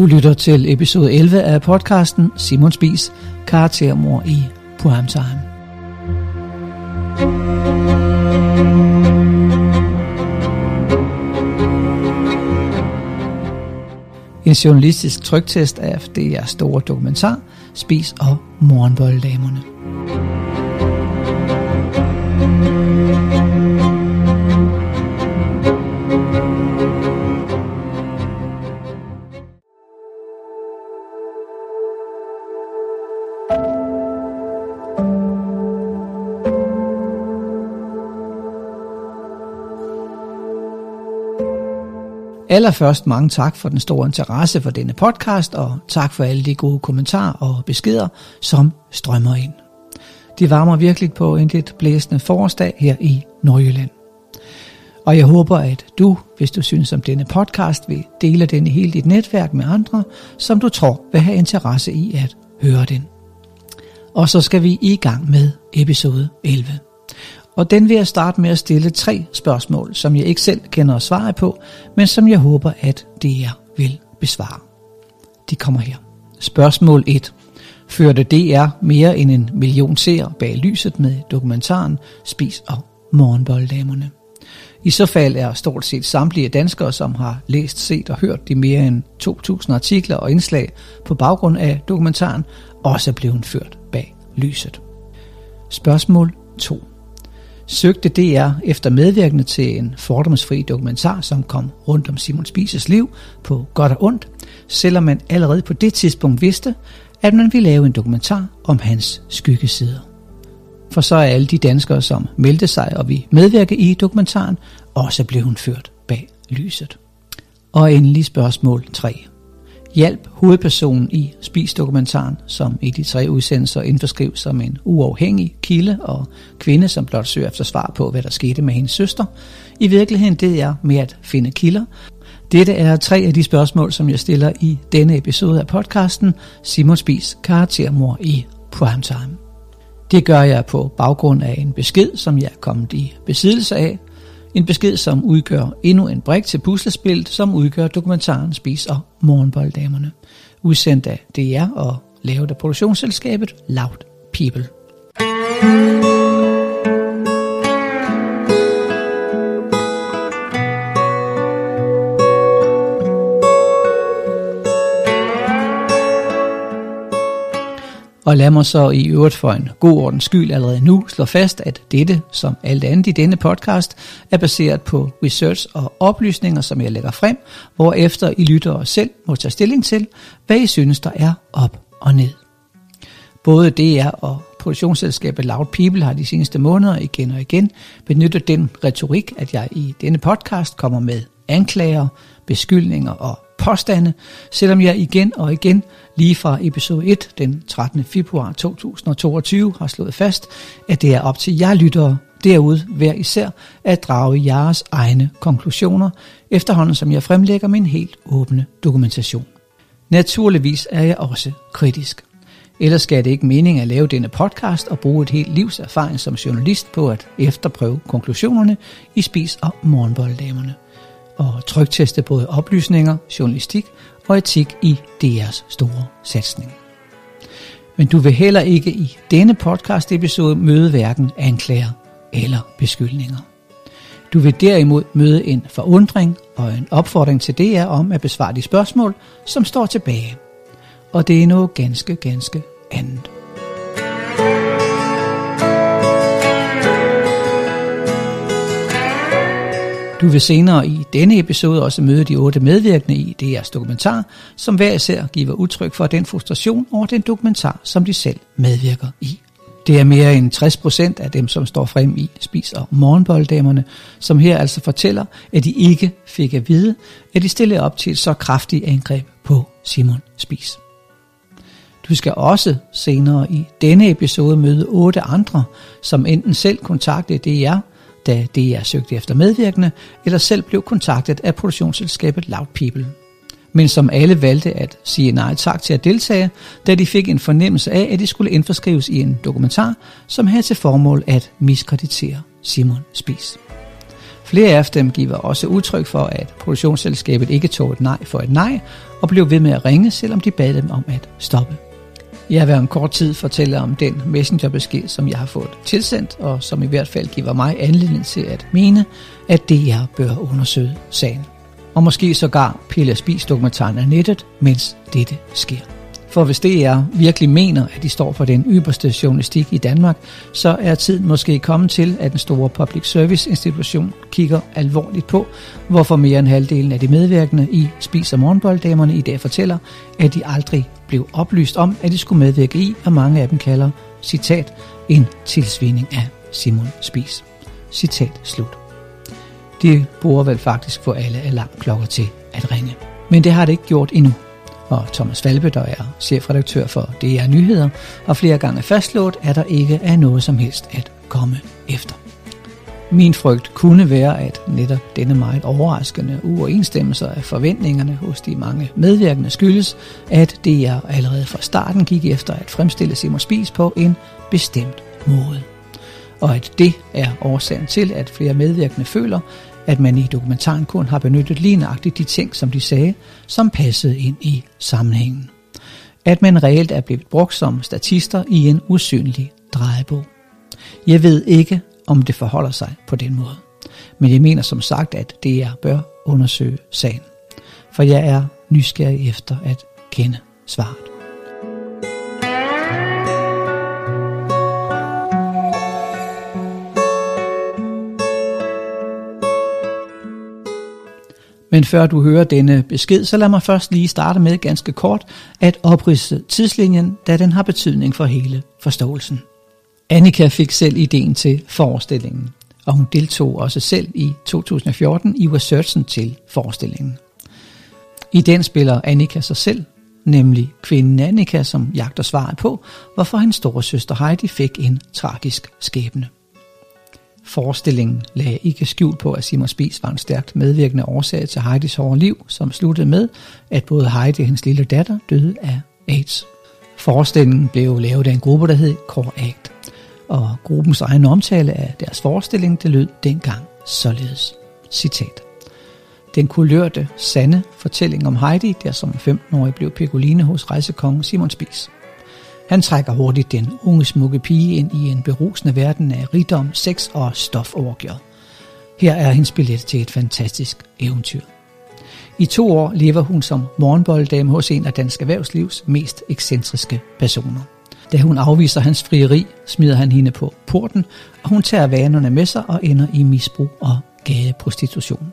Du lytter til episode 11 af podcasten Simon Spis, karaktermor i Primetime. En journalistisk trygtest af DR's store dokumentar, Spis og Morgenbolddamerne. Allerførst mange tak for den store interesse for denne podcast, og tak for alle de gode kommentarer og beskeder, som strømmer ind. De varmer virkelig på en lidt blæsende forårsdag her i Nordjylland. Og jeg håber, at du, hvis du synes om denne podcast, vil dele den i hele dit netværk med andre, som du tror vil have interesse i at høre den. Og så skal vi i gang med episode 11. Og den vil jeg starte med at stille tre spørgsmål, som jeg ikke selv kender svaret på, men som jeg håber, at DR vil besvare. De kommer her. Spørgsmål 1. Førte DR mere end en million seere bag lyset med dokumentaren Spis og Morgenbolddamerne? I så fald er stort set samtlige danskere, som har læst, set og hørt de mere end 2.000 artikler og indslag på baggrund af dokumentaren, også blevet ført bag lyset. Spørgsmål 2 søgte DR efter medvirkende til en fordomsfri dokumentar, som kom rundt om Simon Spises liv på godt og ondt, selvom man allerede på det tidspunkt vidste, at man ville lave en dokumentar om hans skyggesider. For så er alle de danskere, som meldte sig og vi medvirke i dokumentaren, også blev hun ført bag lyset. Og endelig spørgsmål 3 hjalp hovedpersonen i Spis-dokumentaren, som i de tre udsendelser indforskrives som en uafhængig kilde og kvinde, som blot søger efter svar på, hvad der skete med hendes søster. I virkeligheden det er med at finde kilder. Dette er tre af de spørgsmål, som jeg stiller i denne episode af podcasten Simon Spis karaktermor i Primetime. Det gør jeg på baggrund af en besked, som jeg er kommet i besiddelse af en besked, som udgør endnu en brik til puslespillet, som udgør dokumentaren Spis og Morgenbolddamerne. Udsendt af DR og lavet af produktionsselskabet Loud People. Og lad mig så i øvrigt for en god ordens skyld allerede nu slå fast, at dette, som alt andet i denne podcast, er baseret på research og oplysninger, som jeg lægger frem, hvor efter I lytter og selv må tage stilling til, hvad I synes, der er op og ned. Både DR og produktionsselskabet Loud People har de seneste måneder igen og igen benyttet den retorik, at jeg i denne podcast kommer med anklager, beskyldninger og påstande, selvom jeg igen og igen lige fra episode 1 den 13. februar 2022 har slået fast, at det er op til jer lyttere derude hver især at drage jeres egne konklusioner, efterhånden som jeg fremlægger min helt åbne dokumentation. Naturligvis er jeg også kritisk. Ellers skal det ikke mening at lave denne podcast og bruge et helt livs erfaring som journalist på at efterprøve konklusionerne i Spis og Morgenbolddamerne og trygteste både oplysninger, journalistik og etik i DR's store satsning. Men du vil heller ikke i denne podcast episode møde hverken anklager eller beskyldninger. Du vil derimod møde en forundring og en opfordring til DR om at besvare de spørgsmål, som står tilbage. Og det er noget ganske, ganske andet. Du vil senere i denne episode også møde de otte medvirkende i DR's dokumentar, som hver især giver udtryk for den frustration over den dokumentar, som de selv medvirker i. Det er mere end 60% af dem, som står frem i Spis og Morgenbolddamerne, som her altså fortæller, at de ikke fik at vide, at de stillede op til et så kraftigt angreb på Simon Spis. Du skal også senere i denne episode møde otte andre, som enten selv kontaktede DR da DR søgte efter medvirkende, eller selv blev kontaktet af produktionsselskabet Loud People. Men som alle valgte at sige nej tak til at deltage, da de fik en fornemmelse af, at de skulle indforskrives i en dokumentar, som havde til formål at miskreditere Simon Spis. Flere af dem giver også udtryk for, at produktionsselskabet ikke tog et nej for et nej, og blev ved med at ringe, selvom de bad dem om at stoppe. Jeg vil om kort tid fortælle om den messengerbesked, som jeg har fået tilsendt, og som i hvert fald giver mig anledning til at mene, at det jeg bør undersøge sagen. Og måske sågar pille spis dokumentaren af nettet, mens dette sker. For hvis DR virkelig mener, at de står for den ypperste journalistik i Danmark, så er tiden måske kommet til, at den store public service institution kigger alvorligt på, hvorfor mere end halvdelen af de medvirkende i Spis og Morgenbolddamerne i dag fortæller, at de aldrig blev oplyst om, at de skulle medvirke i, og mange af dem kalder, citat, en tilsvining af Simon Spis. Citat slut. Det bruger vel faktisk få alle alarmklokker til at ringe. Men det har det ikke gjort endnu og Thomas Falbe, der er chefredaktør for DR Nyheder, har flere gange fastslået, at der ikke er noget som helst at komme efter. Min frygt kunne være, at netop denne meget overraskende uoverensstemmelse af forventningerne hos de mange medvirkende skyldes, at DR allerede fra starten gik efter at fremstille Simon Spis på en bestemt måde. Og at det er årsagen til, at flere medvirkende føler, at man i dokumentaren kun har benyttet lige nøjagtigt de ting, som de sagde, som passede ind i sammenhængen. At man reelt er blevet brugt som statister i en usynlig drejebog. Jeg ved ikke, om det forholder sig på den måde. Men jeg mener som sagt, at DR bør undersøge sagen. For jeg er nysgerrig efter at kende svaret. Men før du hører denne besked, så lad mig først lige starte med ganske kort at opridse tidslinjen, da den har betydning for hele forståelsen. Annika fik selv ideen til forestillingen, og hun deltog også selv i 2014 i researchen til forestillingen. I den spiller Annika sig selv, nemlig kvinden Annika, som jagter svaret på, hvorfor hendes store søster Heidi fik en tragisk skæbne. Forestillingen lagde ikke skjul på, at Simon Spies var en stærkt medvirkende årsag til Heidis hårde liv, som sluttede med, at både Heidi og hendes lille datter døde af AIDS. Forestillingen blev lavet af en gruppe, der hed Core Act, og gruppens egen omtale af deres forestilling, det lød dengang således. Citat. Den kulørte, sande fortælling om Heidi, der som 15-årig blev Pecoline hos rejsekongen Simon Spies. Han trækker hurtigt den unge smukke pige ind i en berusende verden af rigdom, sex og stoforgjør. Her er hendes billet til et fantastisk eventyr. I to år lever hun som morgenbolddame hos en af dansk erhvervslivs mest ekscentriske personer. Da hun afviser hans frieri, smider han hende på porten, og hun tager vanerne med sig og ender i misbrug og gadeprostitution.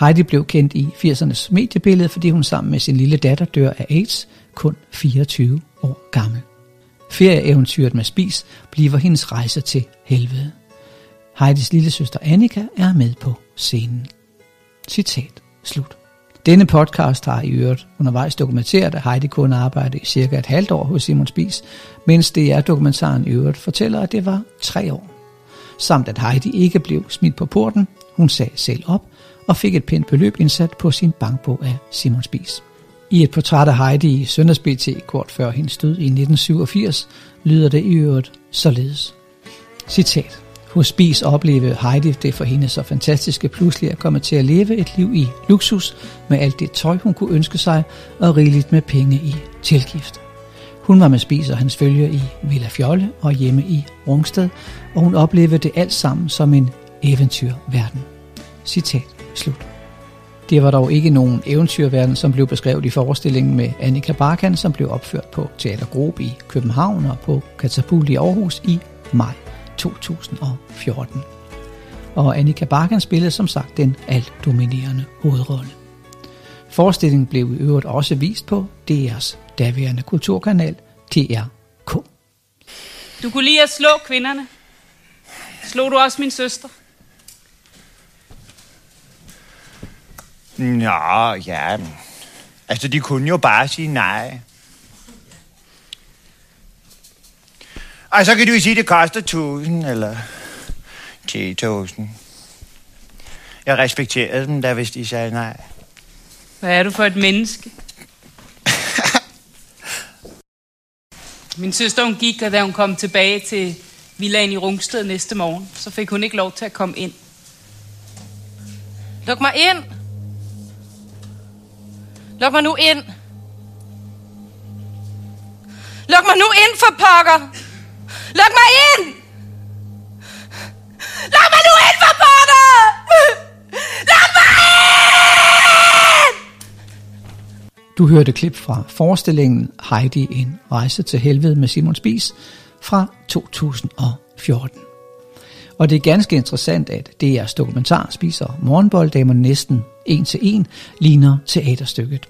Heidi blev kendt i 80'ernes mediebillede, fordi hun sammen med sin lille datter dør af AIDS, kun 24 år gammel. Ferieeventyret med Spis bliver hendes rejse til helvede. Heidis lille søster Annika er med på scenen. Citat slut. Denne podcast har i øvrigt undervejs dokumenteret, at Heidi kun arbejdede i cirka et halvt år hos Simon Spis, mens det er dokumentaren i øvrigt fortæller, at det var tre år. Samt at Heidi ikke blev smidt på porten, hun sagde selv op, og fik et pænt beløb indsat på sin bankbog af Simon Spis. I et portræt af Heidi i Sønders BT kort før hendes død i 1987 lyder det i øvrigt således. Citat. Hos Spis oplevede Heidi det for hende så fantastiske pludselig at komme til at leve et liv i luksus med alt det tøj, hun kunne ønske sig, og rigeligt med penge i tilgift. Hun var med Spis og hans følge i Villa Fjolle og hjemme i Rungsted, og hun oplevede det alt sammen som en eventyrverden. Citat slut. Det var dog ikke nogen eventyrverden, som blev beskrevet i forestillingen med Annika Barkan, som blev opført på Teater Grob i København og på Katapult i Aarhus i maj 2014. Og Annika Barkan spillede som sagt den alt dominerende hovedrolle. Forestillingen blev i øvrigt også vist på DR's daværende kulturkanal TRK. Du kunne lige at slå kvinderne. Slog du også min søster? Nå, ja. Altså, de kunne jo bare sige nej. Og så kan du jo sige, at det koster 1000 eller 10.000. Jeg respekterede dem da, hvis de sagde nej. Hvad er du for et menneske? Min søster, hun gik, og da hun kom tilbage til villaen i Rungsted næste morgen, så fik hun ikke lov til at komme ind. Luk mig ind. Luk mig nu ind. Luk mig nu ind for pokker. Luk mig ind. Luk mig nu ind for pokker. Luk mig ind! Du hørte klip fra forestillingen Heidi en rejse til helvede med Simon Spies fra 2014. Og det er ganske interessant, at DR's dokumentar spiser morgenbolddamerne næsten en til en ligner teaterstykket.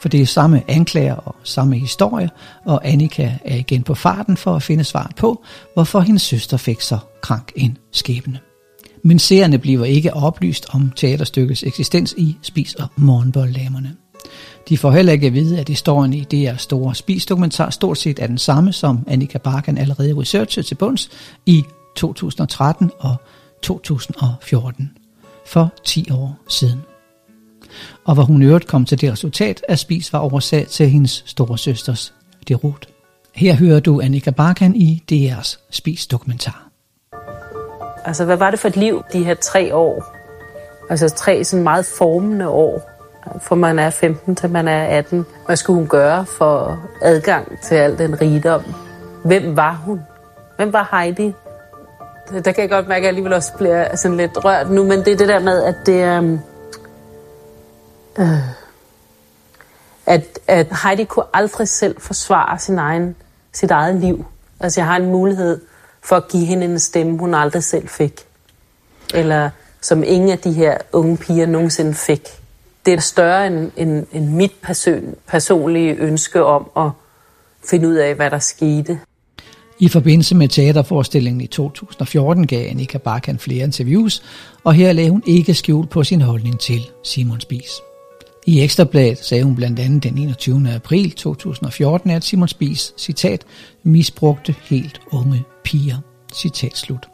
For det er samme anklager og samme historie, og Annika er igen på farten for at finde svar på, hvorfor hendes søster fik så krank en skæbne. Men seerne bliver ikke oplyst om teaterstykkets eksistens i Spis og Morgenbolddamerne. De får heller ikke at vide, at historien i det store spisdokumentar stort set er den samme, som Annika Barkan allerede researchede til bunds i 2013 og 2014, for 10 år siden. Og hvor hun i øvrigt kom til det resultat, at Spis var oversat til hendes store søsters derot. Her hører du Annika Barkan i DR's Spis-dokumentar. Altså, hvad var det for et liv, de her tre år? Altså tre sådan meget formende år, fra man er 15 til man er 18. Hvad skulle hun gøre for adgang til al den rigdom? Hvem var hun? Hvem var Heidi? Der kan jeg godt mærke, at jeg alligevel også bliver sådan lidt rørt nu, men det er det der med, at det er... Øh, at, at Heidi kunne aldrig selv forsvare sin egen, sit eget liv. Altså, jeg har en mulighed for at give hende en stemme, hun aldrig selv fik. Eller som ingen af de her unge piger nogensinde fik. Det er større end, end, end mit person, personlige ønske om at finde ud af, hvad der skete. I forbindelse med teaterforestillingen i 2014 gav Annika Barkan flere interviews, og her lagde hun ikke skjult på sin holdning til Simon Spies. I Ekstrabladet sagde hun blandt andet den 21. april 2014, at Simon Spies, citat, misbrugte helt unge piger, citat slut.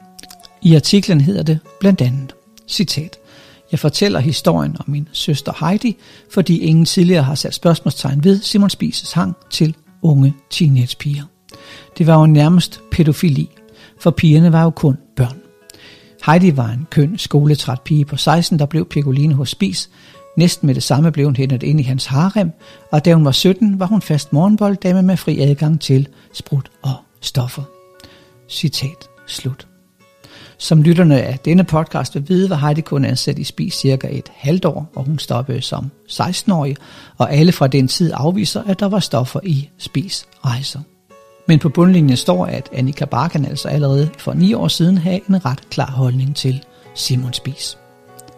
I artiklen hedder det blandt andet, citat, jeg fortæller historien om min søster Heidi, fordi ingen tidligere har sat spørgsmålstegn ved Simon Spises hang til unge teenagepiger. Det var jo nærmest pædofili, for pigerne var jo kun børn. Heidi var en køn, skoletræt pige på 16, der blev Piccoline hos Spis. Næsten med det samme blev hun hentet ind i hans harem, og da hun var 17, var hun fast morgenbolddame med fri adgang til sprut og stoffer. Citat slut. Som lytterne af denne podcast vil vide, var Heidi kun ansat i Spis cirka et halvt år, og hun stoppede som 16-årig, og alle fra den tid afviser, at der var stoffer i Spis rejser. Men på bundlinjen står, at Annika Barkan altså allerede for ni år siden havde en ret klar holdning til Simon Spies.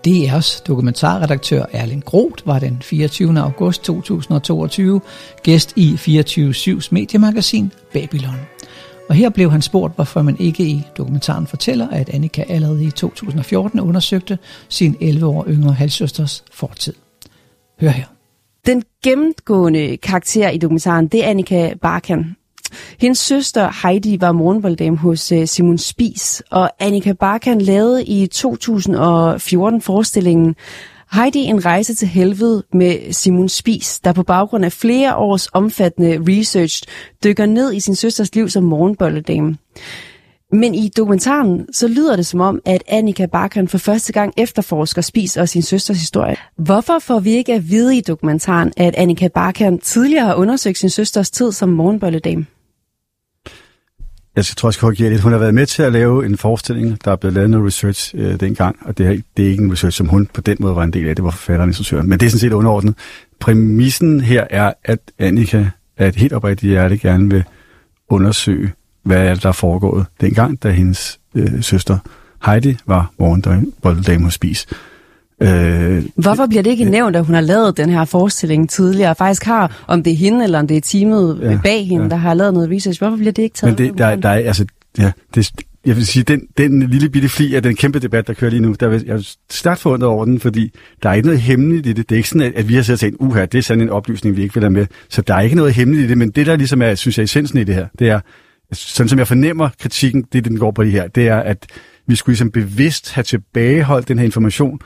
DR's dokumentarredaktør Erling Groth var den 24. august 2022 gæst i 24-7's mediemagasin Babylon. Og her blev han spurgt, hvorfor man ikke i dokumentaren fortæller, at Annika allerede i 2014 undersøgte sin 11 år yngre halvsøsters fortid. Hør her. Den gennemgående karakter i dokumentaren, det er Annika Barkan. Hendes søster Heidi var morgenvolddame hos øh, Simon Spis, og Annika Barkan lavede i 2014 forestillingen Heidi en rejse til helvede med Simon Spis, der på baggrund af flere års omfattende research dykker ned i sin søsters liv som morgenbolledame. Men i dokumentaren, så lyder det som om, at Annika Barkan for første gang efterforsker Spis og sin søsters historie. Hvorfor får vi ikke at vide i dokumentaren, at Annika Barkan tidligere har undersøgt sin søsters tid som morgenbolledame? Altså, jeg tror, jeg skal korrigere lidt. Hun har været med til at lave en forestilling, der er blevet lavet noget research øh, dengang, og det er, det er ikke en research, som hun på den måde var en del af. Det var forfatteren og instruktøren. Men det er sådan set underordnet. Præmissen her er, at Annika er et helt oprigtigt hjerte gerne vil undersøge, hvad er det, der er foregået dengang, da hendes øh, søster Heidi var morgendame hos Spis. Øh, Hvorfor bliver det ikke nævnt, at hun har lavet den her forestilling tidligere, og faktisk har, om det er hende eller om det er teamet ja, bag hende, ja. der har lavet noget research, hvorfor bliver det ikke taget? Men det, der, der er, altså, ja, det, jeg vil sige, den, den lille bitte fli af den kæmpe debat, der kører lige nu, der vil, jeg er stærkt forundret over den, fordi der er ikke noget hemmeligt i det. Det er ikke sådan, at, at vi har siddet og tænkt, uha, det er sådan en oplysning, vi ikke vil have med. Så der er ikke noget hemmeligt i det, men det der ligesom er, synes jeg, essensen i det her, det er, sådan som jeg fornemmer kritikken, det den går på det her, det er, at vi skulle ligesom bevidst have tilbageholdt den her information,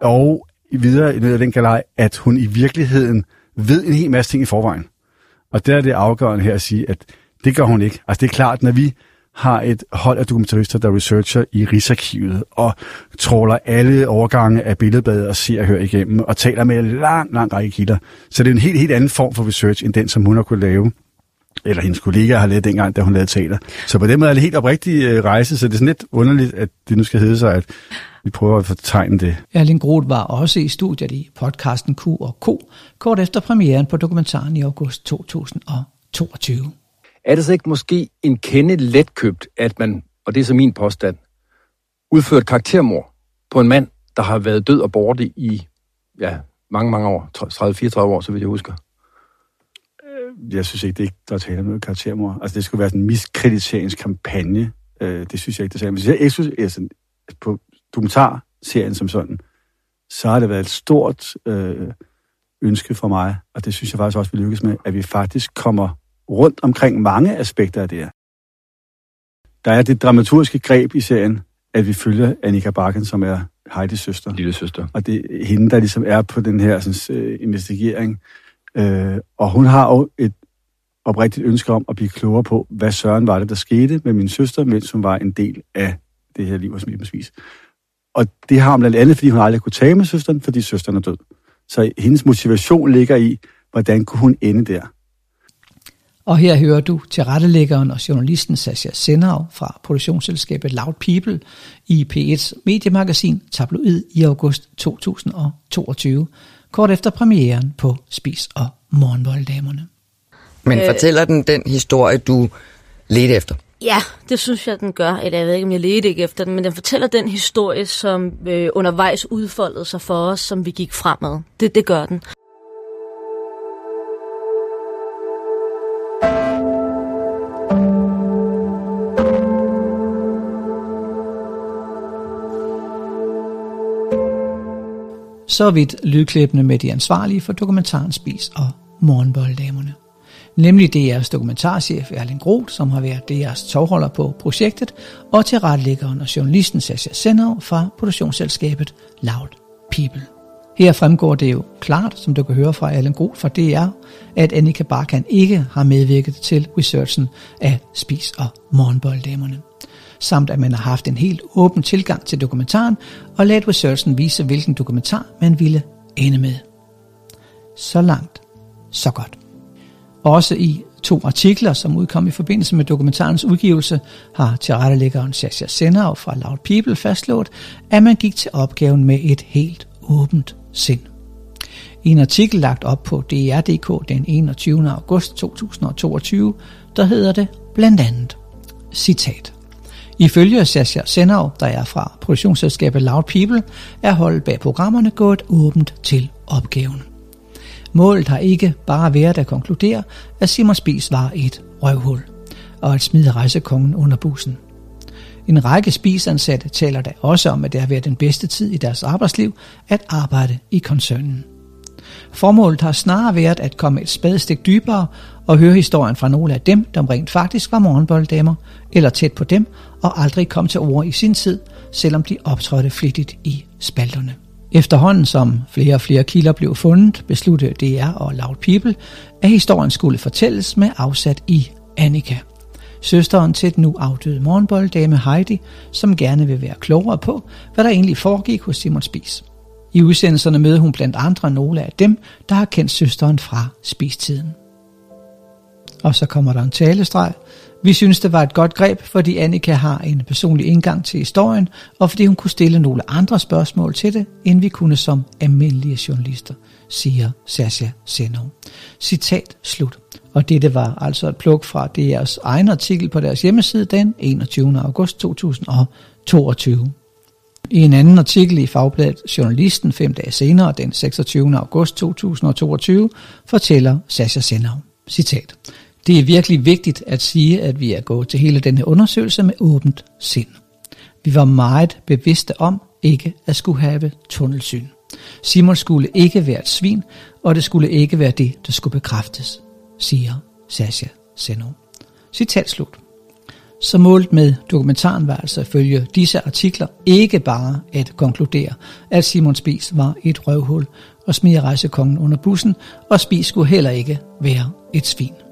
og videre i af den galej, at hun i virkeligheden ved en hel masse ting i forvejen. Og der er det afgørende her at sige, at det gør hun ikke. Altså det er klart, når vi har et hold af dokumentarister, der researcher i Rigsarkivet og tråler alle overgange af billedbladet og ser og hører igennem og taler med en lang, lang række kilder. Så det er en helt, helt anden form for research, end den, som hun har kunne lave eller hendes kollegaer har lavet dengang, da hun lavede teater. Så på den måde er det helt oprigtig øh, rejse, så det er sådan lidt underligt, at det nu skal hedde sig, at vi prøver at fortegne det. Erling Groth var også i studiet i podcasten Q og K, kort efter premieren på dokumentaren i august 2022. Er det så ikke måske en kende letkøbt, at man, og det er så min påstand, udført karaktermord på en mand, der har været død og borte i ja, mange, mange år, 30-34 år, så vidt jeg husker? Jeg synes ikke, det er ikke, der er tale om noget karaktermord. Altså, det skulle være sådan en miskrediteringskampagne. Øh, det synes jeg ikke, det er Men hvis jeg ikke synes, altså, på dokumentarserien som sådan, så har det været et stort øh, ønske for mig, og det synes jeg faktisk også, vi lykkes med, at vi faktisk kommer rundt omkring mange aspekter af det her. Der er det dramaturgiske greb i serien, at vi følger Annika Bakken, som er Heidis søster. Lille søster. Og det er hende, der ligesom er på den her sådan, uh, investigering. Øh, og hun har jo et oprigtigt ønske om at blive klogere på, hvad søren var det, der skete med min søster, mens hun var en del af det her liv hos Mimmersvis. Og det har hun blandt andet, fordi hun aldrig kunne tale med søsteren, fordi søsteren er død. Så hendes motivation ligger i, hvordan kunne hun ende der. Og her hører du tilrettelæggeren og journalisten Sascha Senau fra produktionsselskabet Loud People i P1's mediemagasin Tabloid i august 2022, kort efter premieren på Spis og Morgenvolddamerne. Men øh, fortæller den den historie, du ledte efter? Ja, det synes jeg, den gør. Eller jeg ved ikke, om jeg ledte ikke efter den, men den fortæller den historie, som øh, undervejs udfoldede sig for os, som vi gik fremad. Det, det gør den. Så vidt lydklippene med de ansvarlige for dokumentaren Spis og Morgenbolddamerne. Nemlig DR's dokumentarchef Erling Groth, som har været DR's tovholder på projektet, og til retlæggeren og journalisten Sascha Senov fra produktionsselskabet Loud People. Her fremgår det jo klart, som du kan høre fra Erling Groth fra DR, at Annika Barkan ikke har medvirket til researchen af Spis og Morgenbolddamerne samt at man har haft en helt åben tilgang til dokumentaren og ladet researchen vise, hvilken dokumentar man ville ende med. Så langt, så godt. Også i to artikler, som udkom i forbindelse med dokumentarens udgivelse, har tilrettelæggeren Sasha Senau fra Loud People fastslået, at man gik til opgaven med et helt åbent sind. I en artikel lagt op på DR.dk den 21. august 2022, der hedder det blandt andet, citat, Ifølge Sasha Senau, der er fra produktionsselskabet Loud People, er holdet bag programmerne gået åbent til opgaven. Målet har ikke bare været at konkludere, at Simon Spies var et røvhul, og at smide rejsekongen under bussen. En række spisansatte taler da også om, at det har været den bedste tid i deres arbejdsliv at arbejde i koncernen. Formålet har snarere været at komme et spadestik dybere og høre historien fra nogle af dem, der rent faktisk var morgenbolddamer, eller tæt på dem, og aldrig kom til ord i sin tid, selvom de optrådte flittigt i spalterne. Efterhånden som flere og flere kilder blev fundet, besluttede DR og Loud People, at historien skulle fortælles med afsat i Annika. Søsteren til den nu afdøde morgenbolddame Heidi, som gerne vil være klogere på, hvad der egentlig foregik hos Simon Spies. I udsendelserne møder hun blandt andre nogle af dem, der har kendt søsteren fra spistiden. Og så kommer der en talestreg. Vi synes, det var et godt greb, fordi Annika har en personlig indgang til historien, og fordi hun kunne stille nogle andre spørgsmål til det, end vi kunne som almindelige journalister, siger Sasha Seno. Citat slut. Og dette var altså et pluk fra deres egen artikel på deres hjemmeside den 21. august 2022. I en anden artikel i Fagbladet Journalisten fem dage senere, den 26. august 2022, fortæller Sasha Senov, citat, det er virkelig vigtigt at sige, at vi er gået til hele denne undersøgelse med åbent sind. Vi var meget bevidste om ikke at skulle have tunnelsyn. Simon skulle ikke være et svin, og det skulle ikke være det, der skulle bekræftes, siger Sasha Seno. Citat slut. Så målt med dokumentaren var altså følge disse artikler ikke bare at konkludere, at Simon Spies var et røvhul og smide rejsekongen under bussen, og Spies skulle heller ikke være et svin.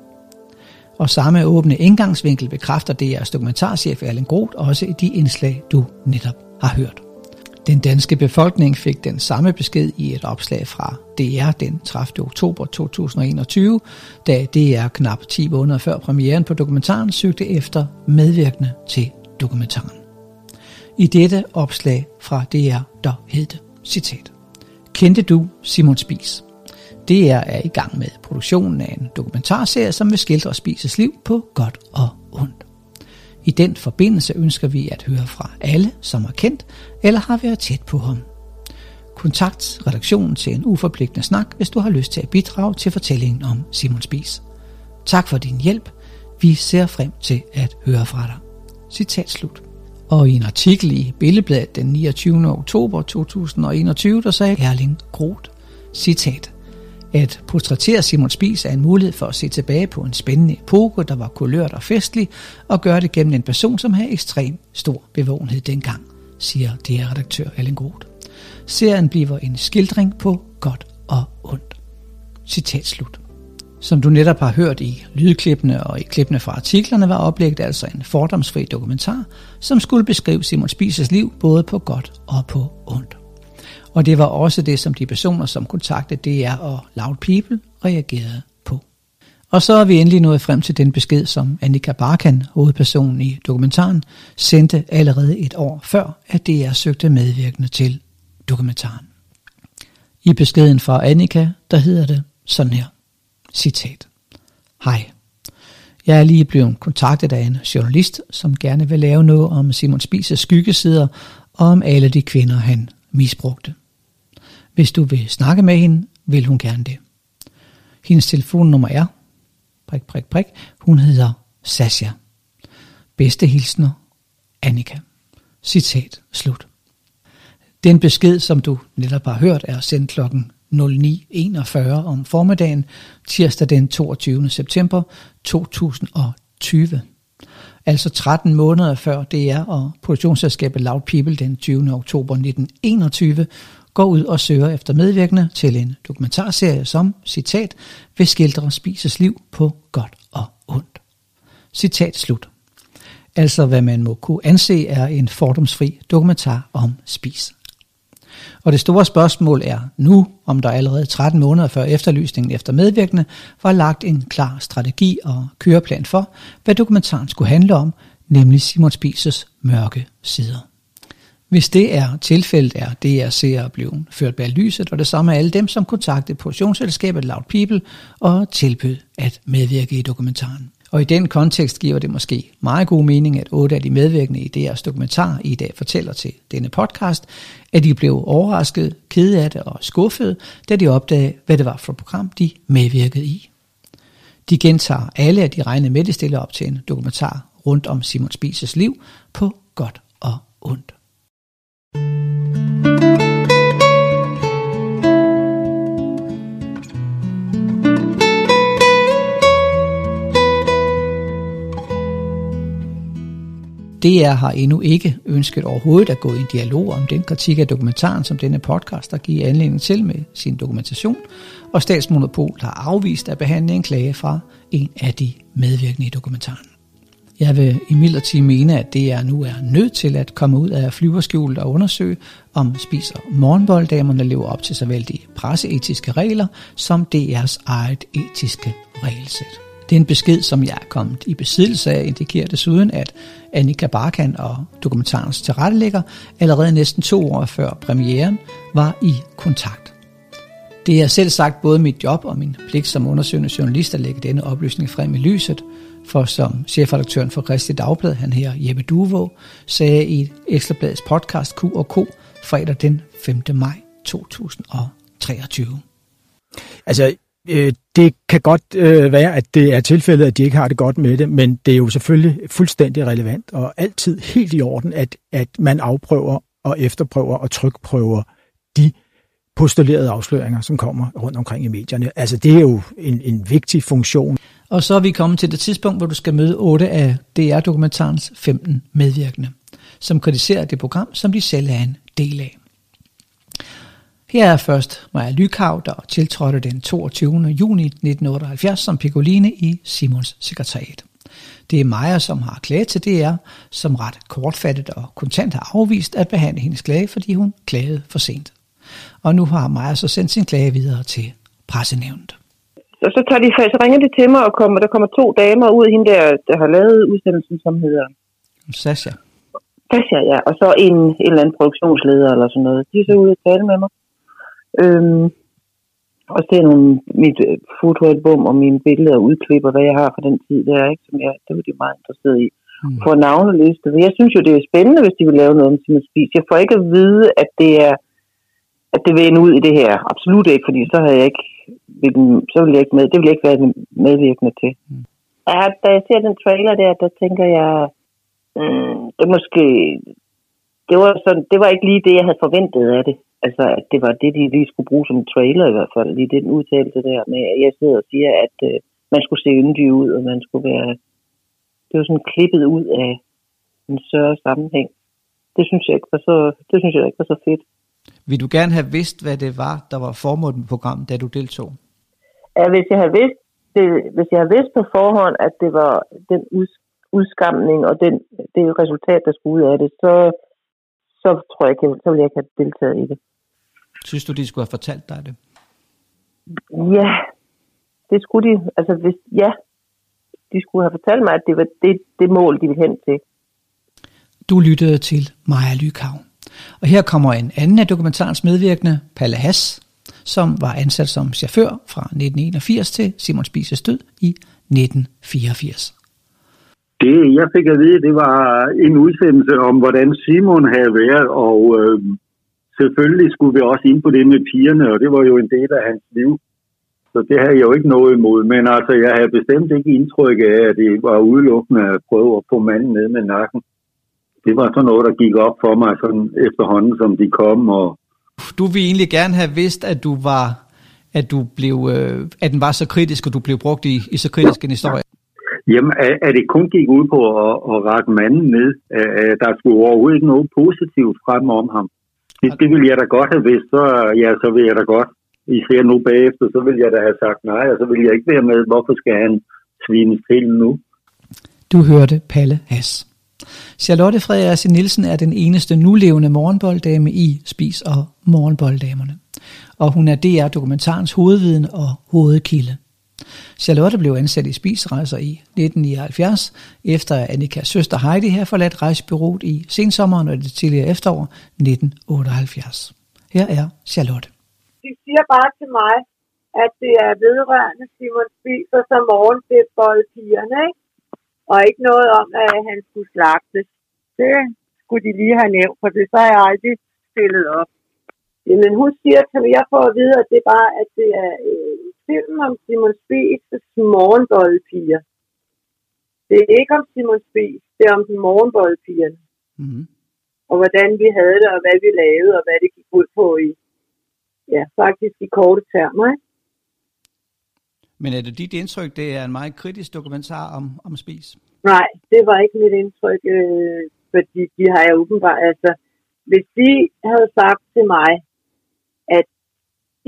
Og samme åbne indgangsvinkel bekræfter DR's dokumentarchef Erling Groth også i de indslag, du netop har hørt. Den danske befolkning fik den samme besked i et opslag fra DR den 30. oktober 2021, da DR knap 10 måneder før premieren på dokumentaren søgte efter medvirkende til dokumentaren. I dette opslag fra DR, der hed det, citat, Kendte du Simon Spies? DR er i gang med produktionen af en dokumentarserie, som vil skildre Spises liv på godt og ondt. I den forbindelse ønsker vi at høre fra alle, som har kendt eller har været tæt på ham. Kontakt redaktionen til en uforpligtende snak, hvis du har lyst til at bidrage til fortællingen om Simon Spies. Tak for din hjælp. Vi ser frem til at høre fra dig. Citat slut. Og i en artikel i Billedbladet den 29. oktober 2021, der sagde Erling Groth, citat, at portrættere Simon Spies er en mulighed for at se tilbage på en spændende epoke, der var kulørt og festlig, og gøre det gennem en person, som havde ekstrem stor bevågenhed dengang, siger DR-redaktør Allen Groth. Serien bliver en skildring på godt og ondt. Citat slut. Som du netop har hørt i lydklippene og i klippene fra artiklerne, var oplægget altså en fordomsfri dokumentar, som skulle beskrive Simon Spises liv både på godt og på ondt. Og det var også det, som de personer, som kontaktede DR og Loud People, reagerede på. Og så er vi endelig nået frem til den besked, som Annika Barkan, hovedpersonen i dokumentaren, sendte allerede et år før, at DR søgte medvirkende til dokumentaren. I beskeden fra Annika, der hedder det sådan her. Citat. Hej. Jeg er lige blevet kontaktet af en journalist, som gerne vil lave noget om Simon Spises skyggesider og om alle de kvinder, han misbrugte. Hvis du vil snakke med hende, vil hun gerne det. Hendes telefonnummer er prik, prik, prik. Hun hedder Sasha. Bedste hilsner, Annika. Citat slut. Den besked, som du netop har hørt, er sendt klokken 09.41 om formiddagen, tirsdag den 22. september 2020. Altså 13 måneder før DR og produktionsselskabet Loud People den 20. oktober 1921 går ud og søger efter medvirkende til en dokumentarserie, som, citat, vil skildre Spises liv på godt og ondt. Citat slut. Altså hvad man må kunne anse er en fordomsfri dokumentar om Spis. Og det store spørgsmål er nu, om der allerede 13 måneder før efterlysningen efter medvirkende var lagt en klar strategi og køreplan for, hvad dokumentaren skulle handle om, nemlig Simon Spises mørke sider. Hvis det er tilfældet, er det, jeg ser blevet ført bag lyset, og det samme er alle dem, som kontaktede portionsselskabet Loud People og tilbød at medvirke i dokumentaren. Og i den kontekst giver det måske meget god mening, at otte af de medvirkende i deres dokumentar i dag fortæller til denne podcast, at de blev overrasket, kede af det og skuffet, da de opdagede, hvad det var for et program, de medvirkede i. De gentager alle, at de regnede med, at de stiller op til en dokumentar rundt om Simon Spises liv på godt og ondt. DR har endnu ikke ønsket overhovedet at gå i en dialog om den kritik af dokumentaren, som denne podcast har givet anledning til med sin dokumentation, og Statsmonopol har afvist at behandle en klage fra en af de medvirkende i dokumentaren. Jeg vil imidlertid mene, at DR nu er nødt til at komme ud af flyverskjulet og undersøge, om spiser morgenbolddamerne lever op til såvel de presseetiske regler som DR's eget etiske regelsæt. Det er en besked, som jeg er kommet i besiddelse af, indikerer desuden, at Annika Barkan og dokumentarens tilrettelægger allerede næsten to år før premieren var i kontakt. Det er selv sagt både mit job og min pligt som undersøgende journalist at lægge denne oplysning frem i lyset, for som chefredaktøren for Kristi Dagblad, han her Jeppe Duvo, sagde i Ekstrabladets podcast Q og fredag den 5. maj 2023. Altså, øh, det kan godt øh, være, at det er tilfældet, at de ikke har det godt med det, men det er jo selvfølgelig fuldstændig relevant og altid helt i orden, at, at man afprøver og efterprøver og trykprøver de postulerede afsløringer, som kommer rundt omkring i medierne. Altså, det er jo en, en vigtig funktion. Og så er vi kommet til det tidspunkt, hvor du skal møde 8 af DR-dokumentarens 15 medvirkende, som kritiserer det program, som de selv er en del af. Her er først Maja Lykav, der tiltrådte den 22. juni 1978 som Piccoline i Simons sekretariat. Det er Maja, som har klaget til DR, som ret kortfattet og kontant har afvist at behandle hendes klage, fordi hun klagede for sent. Og nu har Maja så sendt sin klage videre til pressenævnet. Og så, tager de, så ringer de til mig, og kommer, der kommer to damer ud, hende der, der har lavet udsendelsen, som hedder Sasha. Sasha, ja. Og så en, en eller anden produktionsleder eller sådan noget. De er så ude og tale med mig. Øhm, og se nogle, mit øh, fotoalbum og mine billeder og udklipper, hvad jeg har fra den tid der, ikke? Som jeg, det var de meget interesseret i. Mm. For navneliste. Jeg synes jo, det er spændende, hvis de vil lave noget om Simon Spies. Jeg får ikke at vide, at det er at det vil ende ud i det her. Absolut ikke, fordi så havde jeg ikke, så ville jeg ikke med, det ville jeg ikke være medvirkende til. Mm. Ja, da jeg ser den trailer der, der tænker jeg, mm, det måske, det var, sådan, det var ikke lige det, jeg havde forventet af det. Altså, at det var det, de lige skulle bruge som trailer i hvert fald, lige den udtalelse der med, at jeg sidder og siger, at uh, man skulle se yndig ud, og man skulle være, det var sådan klippet ud af en større sammenhæng. Det synes jeg ikke var så, det synes jeg ikke var så fedt. Vil du gerne have vidst, hvad det var, der var formålet med programmet, da du deltog? Ja, hvis jeg havde vidst, det, hvis jeg havde vidst på forhånd, at det var den udskamning og den, det resultat, der skulle ud af det, så, så tror jeg så ville jeg ikke have deltaget i det. Synes du, de skulle have fortalt dig det? Ja, det skulle de. Altså, hvis, ja, de skulle have fortalt mig, at det var det, det mål, de ville hen til. Du lyttede til Maja Lykav. Og her kommer en anden af dokumentarens medvirkende, Palle Hass, som var ansat som chauffør fra 1981 til Simon Spises død i 1984. Det, jeg fik at vide, det var en udsendelse om, hvordan Simon havde været, og øh, selvfølgelig skulle vi også ind på det med pigerne, og det var jo en del af hans liv. Så det havde jeg jo ikke noget imod, men altså, jeg havde bestemt ikke indtryk af, at det var udelukkende at prøve at få manden ned med nakken det var sådan noget, der gik op for mig sådan efterhånden, som de kom. Og... Du ville egentlig gerne have vidst, at du var at du blev, øh, at den var så kritisk, og du blev brugt i, i så kritisk en historie? Jamen, at, at det kun gik ud på at, at række manden ned. At der skulle overhovedet ikke noget positivt frem om ham. Det, det ville jeg da godt have vidst, så, ja, så vil jeg da godt. Især nu bagefter, så vil jeg da have sagt nej, og så vil jeg ikke være med. Hvorfor skal han svines til nu? Du hørte Palle Hass. Charlotte Frederiksen Nielsen er den eneste nulevende morgenbolddame i Spis og Morgenbolddamerne. Og hun er DR-dokumentarens hovedviden og hovedkilde. Charlotte blev ansat i Spisrejser altså i 1979, efter Annikas søster Heidi her forladt rejsbyrået i sensommeren og det tidligere efterår 1978. Her er Charlotte. De siger bare til mig, at det er vedrørende Simon Spiser som morgenfedtboldpigerne, ikke? Og ikke noget om, at han skulle slagtes. Det skulle de lige have nævnt, for det så har jeg aldrig stillet op. Jamen hun siger til mig, jeg får at vide, at det er bare, at det er øh, film om Simon Spies' morgenbollepiger. Det er ikke om Simon Spies, det er om den morgenbollepigerne. Mm-hmm. Og hvordan vi havde det, og hvad vi lavede, og hvad det gik ud på i, ja, faktisk i korte termer. Ikke? Men er det dit indtryk, det er en meget kritisk dokumentar om, om spis? Nej, det var ikke mit indtryk, øh, fordi de har jeg åbenbart, altså, hvis de havde sagt til mig, at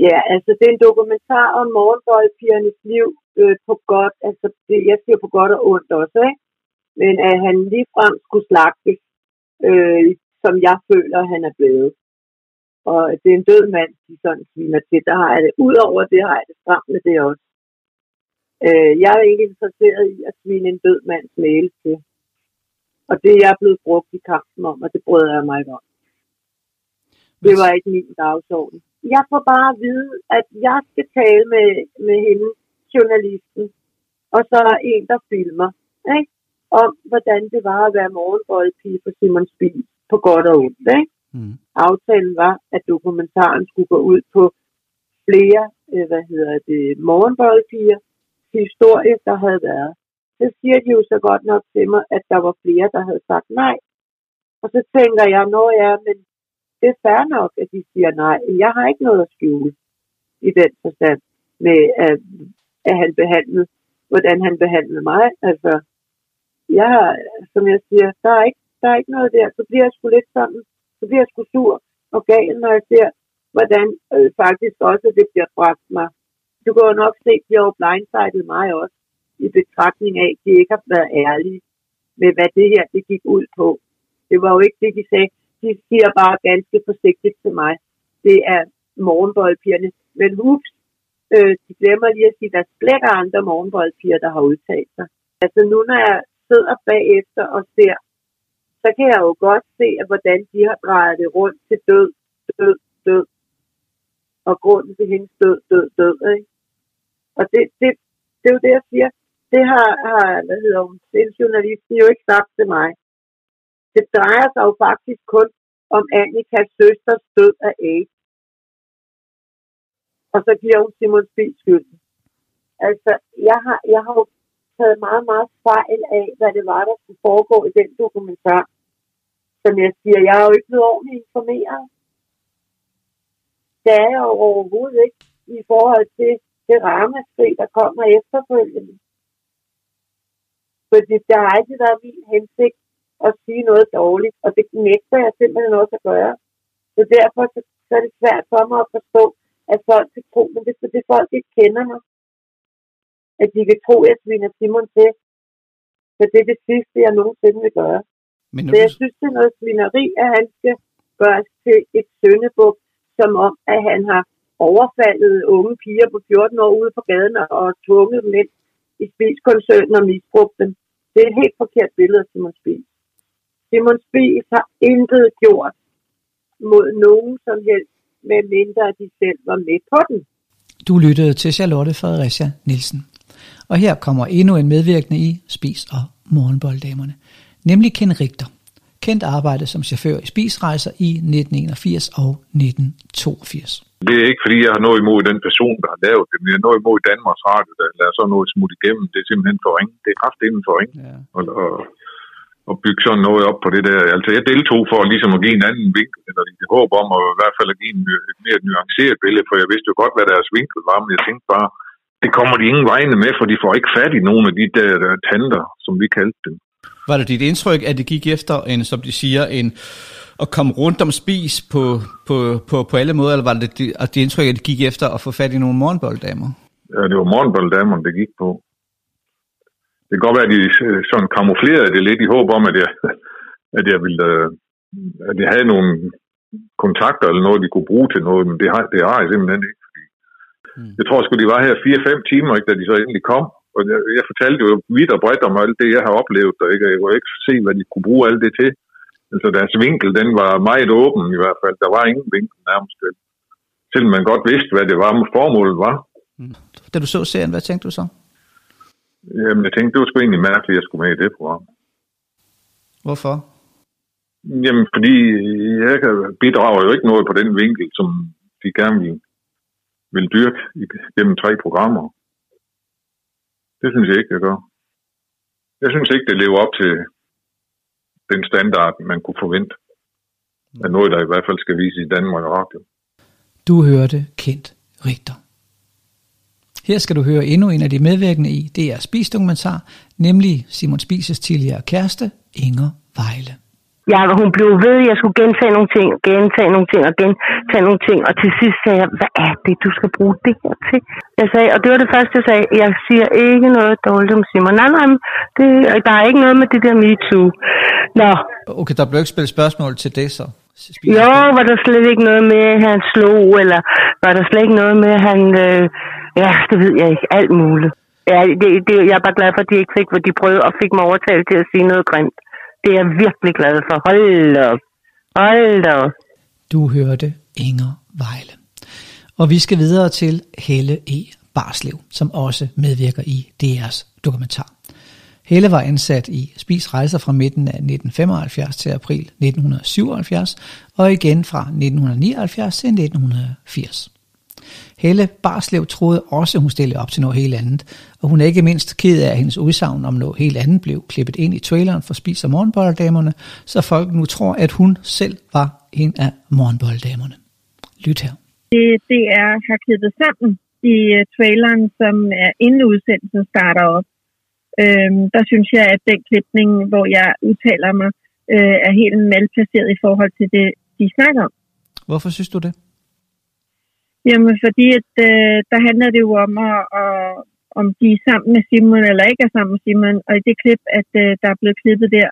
ja, altså det er en dokumentar om morgenbøjpigernes liv øh, på godt, altså det, jeg siger på godt og ondt også, ikke? men at han ligefrem skulle slagtes, øh, som jeg føler, han er blevet. Og det er en død mand, de sådan sviner til. Der har jeg det. Udover det har jeg det frem med det også. Øh, jeg er ikke interesseret i at svine en død mands mail til. Og det er jeg blevet brugt i kampen om, og det bryder jeg mig ikke om. Det var ikke min dagsorden. Jeg får bare at vide, at jeg skal tale med, med hende, journalisten, og så er en, der filmer, ikke? om hvordan det var at være morgenboldpige for Simon Spies på godt og ondt. Ikke? Mm. Aftalen var, at dokumentaren skulle gå ud på flere, øh, hvad hedder det, morgenboldpiger, historie, der havde været, så siger de jo så godt nok til mig, at der var flere, der havde sagt nej. Og så tænker jeg, når jeg, men det er fair nok, at de siger nej. Jeg har ikke noget at skjule i den forstand med, at, at han behandlede, hvordan han behandlede mig. Altså, jeg har, som jeg siger, der er ikke, der er ikke noget der. Så bliver jeg sgu lidt sådan, så bliver jeg sgu sur og gal, når jeg ser, hvordan øh, faktisk også det bliver bragt mig. Du kan jo nok se, at de har jo blindsidet mig også, i betragtning af, at de ikke har været ærlige med, hvad det her det gik ud på. Det var jo ikke det, de sagde. De siger bare ganske forsigtigt til mig. Det er morgenboldpigerne. Men ups, øh, de glemmer lige at sige, at der er slet andre morgenboldpiger, der har udtalt sig. Altså nu, når jeg sidder bagefter og ser, så kan jeg jo godt se, at hvordan de har drejet det rundt til død, død, død. Og grunden til hendes død, død, død. Ikke? Og det, det, det er jo det, jeg siger. Det har, har hvad hedder hun, journalisten jo ikke sagt til mig. Det drejer sig jo faktisk kun om Annikas søsters død af AIDS. Og så giver hun Simon Spies skylden. Altså, jeg har, jeg har jo taget meget, meget fejl af, hvad det var, der skulle foregå i den dokumentar. Som jeg siger, jeg er jo ikke blevet ordentligt informeret. Det er jeg jo overhovedet ikke i forhold til det ramaskrig, der kommer efterfølgende. Fordi det har altid været min hensigt at sige noget dårligt, og det nægter jeg simpelthen også at gøre. Så derfor så, så er det svært for mig at forstå, at folk kan tro, men det er fordi folk ikke kender mig. At de kan tro, at jeg sviner Simon til. Så det er det sidste, jeg nogensinde vil gøre. Men så jeg synes, det er noget svineri, at han skal gøres til et søndebuk, som om, at han har overfaldet unge piger på 14 år ude på gaden og tvunget dem ind i spiskoncernen og misbrugt dem. Det er et helt forkert billede af Simon Spies. Simon Spies har intet gjort mod nogen som helst, med mindre at de selv var med på den. Du lyttede til Charlotte Fredericia Nielsen. Og her kommer endnu en medvirkende i Spis og Morgenbolddamerne, nemlig Ken Richter. kendt arbejde som chauffør i Spisrejser i 1981 og 1982. Det er ikke, fordi jeg har noget imod den person, der har lavet det, men jeg har noget imod Danmarks Radio, der lader sådan noget smut igennem. Det er simpelthen for ringe. Det er kraft inden for ringe. Ja. Og, og, og bygge sådan noget op på det der. Altså, jeg deltog for ligesom at give en anden vinkel, eller det håb om at i hvert fald at give en, et mere nuanceret billede, for jeg vidste jo godt, hvad deres vinkel var, men jeg tænkte bare, det kommer de ingen vegne med, for de får ikke fat i nogle af de der, der tanter, som vi kaldte dem. Var det dit indtryk, at det gik efter en, som de siger, en at komme rundt om spis på, på, på, på alle måder, eller var det det indtryk, at det gik efter at få fat i nogle morgenbolddamer? Ja, det var morgenbolddamerne, det gik på. Det kan godt være, at de øh, sådan kamuflerede det lidt i håb om, at jeg, at jeg ville, øh, at jeg havde nogle kontakter eller noget, de kunne bruge til noget, men det har, det har jeg simpelthen ikke. Fordi mm. Jeg tror sgu, de var her 4-5 timer, ikke, da de så endelig kom. Og jeg, jeg fortalte jo vidt og bredt om alt det, jeg har oplevet, og ikke, jeg kunne ikke se, hvad de kunne bruge alt det til. Altså deres vinkel, den var meget åben i hvert fald. Der var ingen vinkel nærmest. Selvom man godt vidste, hvad det var, formålet var. Mm. Da du så serien, hvad tænkte du så? Jamen, jeg tænkte, det var sgu egentlig mærkeligt, at jeg skulle med i det program. Hvorfor? Jamen, fordi jeg bidrager jo ikke noget på den vinkel, som de gerne vil, vil dyrke gennem tre programmer. Det synes jeg ikke, jeg gør. Jeg synes ikke, det lever op til den standard, man kunne forvente. Af noget, der i hvert fald skal vise i Danmark og radio. Du hørte Kent Richter. Her skal du høre endnu en af de medvirkende i DR Spis dokumentar, nemlig Simon Spises tidligere kæreste, Inger Vejle. Ja, hun blev ved, jeg skulle gentage nogle ting, gentage nogle ting og gentage nogle ting, og til sidst sagde jeg, hvad er det, du skal bruge det her til? Jeg sagde, og det var det første, jeg sagde, jeg siger ikke noget dårligt om Simon. Nej, nej, det, der er ikke noget med det der MeToo. Nå. Okay, der blev ikke spillet spørgsmål til det så? Spiser jo, var der slet ikke noget med, at han slog, eller var der slet ikke noget med, at han... Øh, ja, det ved jeg ikke. Alt muligt. Ja, det, det, jeg er bare glad for, at de ikke fik, hvor de prøvede og fik mig overtalt til at sige noget grimt. Det er jeg virkelig glad for. Hold op. Hold op. Du hørte Inger Vejle. Og vi skal videre til Helle E. Barslev, som også medvirker i DR's dokumentar. Helle var ansat i Spis Rejser fra midten af 1975 til april 1977, og igen fra 1979 til 1980. Helle Barslev troede også, hun stillede op til noget helt andet, og hun er ikke mindst ked af, at hendes udsagn om noget helt andet blev klippet ind i traileren for Spis og Morgenbolddamerne, så folk nu tror, at hun selv var en af Morgenbolddamerne. Lyt her. Det, det er har klippet sammen i uh, traileren, som er inden udsendelsen starter op. Øhm, der synes jeg, at den klipning, hvor jeg udtaler mig, øh, er helt malplaceret i forhold til det, de snakker om. Hvorfor synes du det? Jamen, fordi at, øh, der handler det jo om, at, at, om de er sammen med Simon eller ikke er sammen med Simon. Og i det klip, at øh, der er blevet klippet der,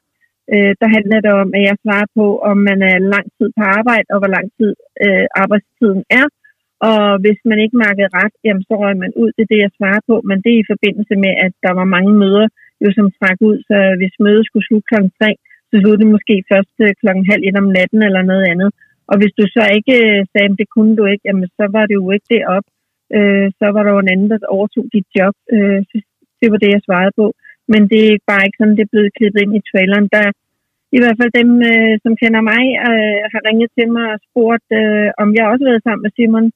øh, der handler det om, at jeg svarer på, om man er lang tid på arbejde, og hvor lang tid øh, arbejdstiden er. Og hvis man ikke markerer ret, jamen, så røg man ud. Det er det, jeg svarer på. Men det er i forbindelse med, at der var mange møder, jo, som trak ud. Så hvis mødet skulle slutte kl. 3, så sluttede det måske først øh, kl. halv et om natten eller noget andet. Og hvis du så ikke øh, sagde, at det kunne du ikke, jamen, så var det jo ikke det op. Øh, så var der jo en anden, der overtog dit job. Øh, det var det, jeg svarede på. Men det er bare ikke sådan, det er blevet klippet ind i traileren. Der, i hvert fald dem, øh, som kender mig, øh, har ringet til mig og spurgt, øh, om jeg også har været sammen med Simon.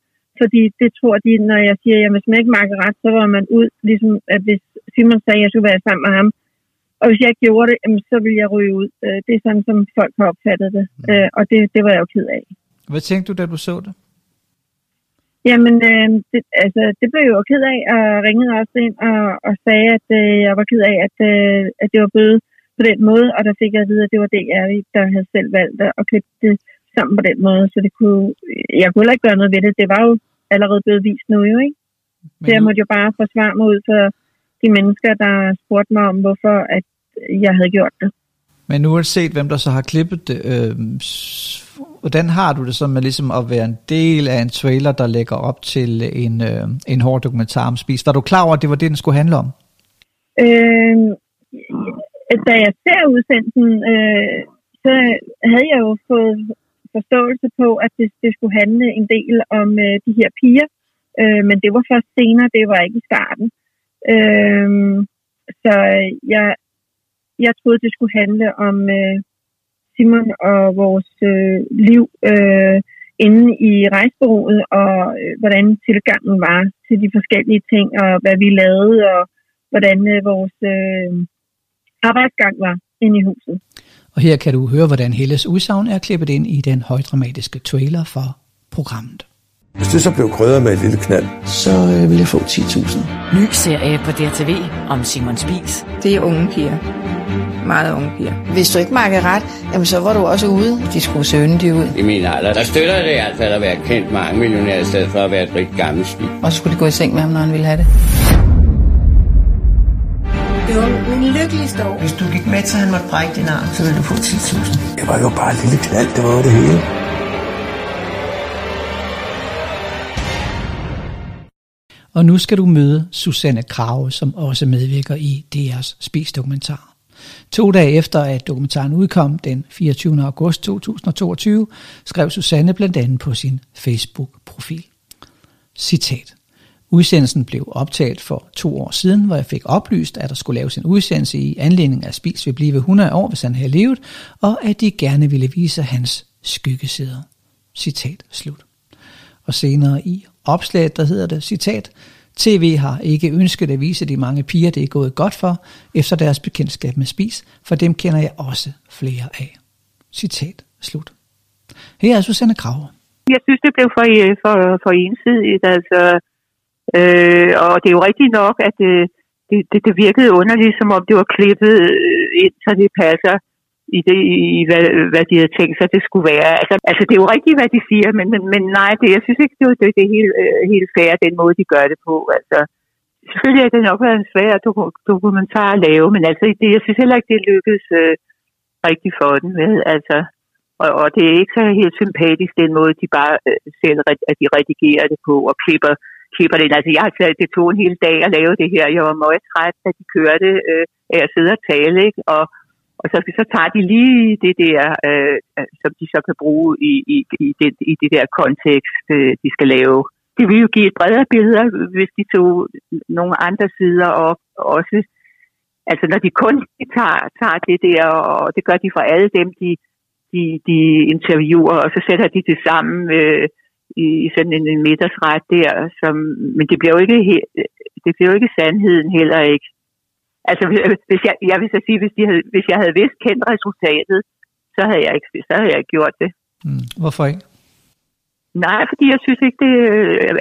Fordi det tror de, når jeg siger, at hvis man ikke markerer ret, så var man ud, ligesom at hvis Simon sagde, at jeg skulle være sammen med ham. Og hvis jeg ikke gjorde det, så ville jeg ryge ud. Øh, Det er sådan, som folk har opfattet det. Øh, Og det, det var jeg jo ked af. Hvad tænkte du, da du så det? Jamen, øh, det, altså, det blev jeg jo ked af, og ringede også ind og, og sagde, at øh, jeg var ked af, at, øh, at det var blevet på den måde, og der fik jeg at vide, at det var det, jeg der havde selv valgt at klippe det sammen på den måde, så det kunne, jeg kunne heller ikke gøre noget ved det. Det var jo allerede blevet vist nu, jo, ikke? Så jeg måtte jo bare forsvare mig ud for de mennesker, der spurgte mig om, hvorfor at jeg havde gjort det. Men uanset hvem der så har klippet det, øh, hvordan har du det så med ligesom at være en del af en trailer, der lægger op til en, øh, en hård dokumentar om spis? Var du klar over, at det var det, den skulle handle om? Øh, da jeg ser udsendelsen, øh, så havde jeg jo fået forståelse på, at det, det skulle handle en del om øh, de her piger. Øh, men det var først senere, det var ikke i starten. Øhm, øh, så jeg, jeg troede, det skulle handle om øh, Simon og vores øh, liv øh, inde i rejsbureauet, og øh, hvordan tilgangen var til de forskellige ting, og hvad vi lavede, og hvordan øh, vores øh, arbejdsgang var inde i huset. Og her kan du høre, hvordan Helles udsagn er klippet ind i den højdramatiske trailer for programmet. Hvis det så blev krydret med et lille knald, så øh, vil jeg få 10.000. Ny serie på DRTV om Simon Spies. Det er unge piger. Meget unge piger. Hvis du ikke markerer ret, jamen så var du også ude. De skulle se yndige ud. I min alder, der støtter det i hvert fald at være kendt mange millionær, i stedet for at være et rigt gammelt svin. Og så skulle de gå i seng med ham, når han ville have det. Det var min lykkeligste år. Hvis du gik med til, han måtte brække din arm, så ville du få 10.000. Det var jo bare et lille knald, det var jo det hele. Og nu skal du møde Susanne Krave, som også medvirker i DR's Spis-dokumentar. To dage efter, at dokumentaren udkom den 24. august 2022, skrev Susanne blandt andet på sin Facebook-profil. Citat. Udsendelsen blev optaget for to år siden, hvor jeg fik oplyst, at der skulle laves en udsendelse i anledning af Spis vil blive 100 år, hvis han havde levet, og at de gerne ville vise hans skyggesider. Citat slut. Og senere i opslag, der hedder det, citat, TV har ikke ønsket at vise de mange piger, det er gået godt for, efter deres bekendtskab med spis, for dem kender jeg også flere af. Citat slut. Her er Susanne Krav. Jeg synes, det blev for, øh, for, for ensidigt, altså, øh, og det er jo rigtigt nok, at det, det, det, det virkede underligt, som om det var klippet øh, ind, så det passer i, det, i hvad, hvad de havde tænkt sig, det skulle være. Altså, altså det er jo rigtigt, hvad de siger, men, men, men nej, det, jeg synes ikke, det, det, det er helt, øh, helt fair, den måde, de gør det på. Altså, selvfølgelig er det nok været en svær dokumentar at lave, men altså, det, jeg synes heller ikke, det lykkedes øh, rigtigt for den. Vel? altså, og, og det er ikke så helt sympatisk, den måde, de bare øh, selv at de redigerer det på og klipper, klipper det. Altså, jeg har taget, det tog en hel dag at lave det her. Jeg var meget træt, da de kørte øh, af at sidde og tale, ikke? Og, og så, så tager de lige det der, øh, øh som de så kan bruge i, i, i, det, i det der kontekst, øh, de skal lave. Det vil jo give et bredere billede, hvis de tog nogle andre sider op også. Altså når de kun tager, tager det der, og det gør de for alle dem, de, de, de interviewer, og så sætter de det sammen øh, i, i sådan en, en middagsret der. Som, men det bliver jo ikke, he- det bliver jo ikke sandheden heller ikke. Altså, hvis jeg, jeg vil så sige, hvis, de havde, hvis jeg havde vidst kendt resultatet, så havde jeg ikke, så havde jeg ikke gjort det. Mm. Hvorfor ikke? Nej, fordi jeg synes ikke, det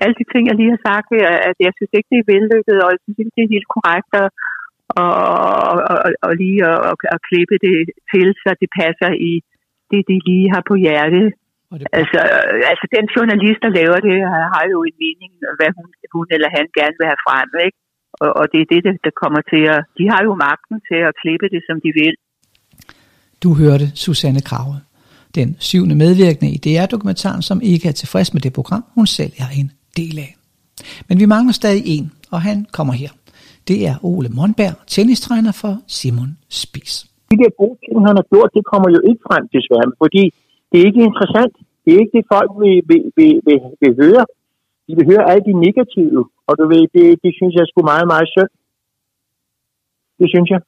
alle de ting, jeg lige har sagt, at jeg synes ikke, det er vellykket, og jeg synes ikke, det er helt korrekt at, og, og, og, og lige at, at, at klippe det til, så det passer i det, de lige har på hjerte. Altså, øh, altså, den journalist, der laver det, har, har jo en mening, hvad hun, hun eller han gerne vil have frem, ikke? Og, og det er det, der- kommer til at... De har jo magten til at klippe det, som de vil. Du hørte Susanne Krave, den syvende medvirkende i DR-dokumentaren, som ikke er tilfreds med det program, hun selv er en del af. Men vi mangler stadig en, og han kommer her. Det er Ole Monberg, tennistræner for Simon Spies. de der gode ting, han har gjort, det kommer jo ikke frem desværre, fordi det er ikke interessant. Det er ikke det, folk vil, vil, vil, vil, vil høre. De vil høre alt de negative, og du ved, det, det synes jeg sgu meget, meget synd. Det synes jeg.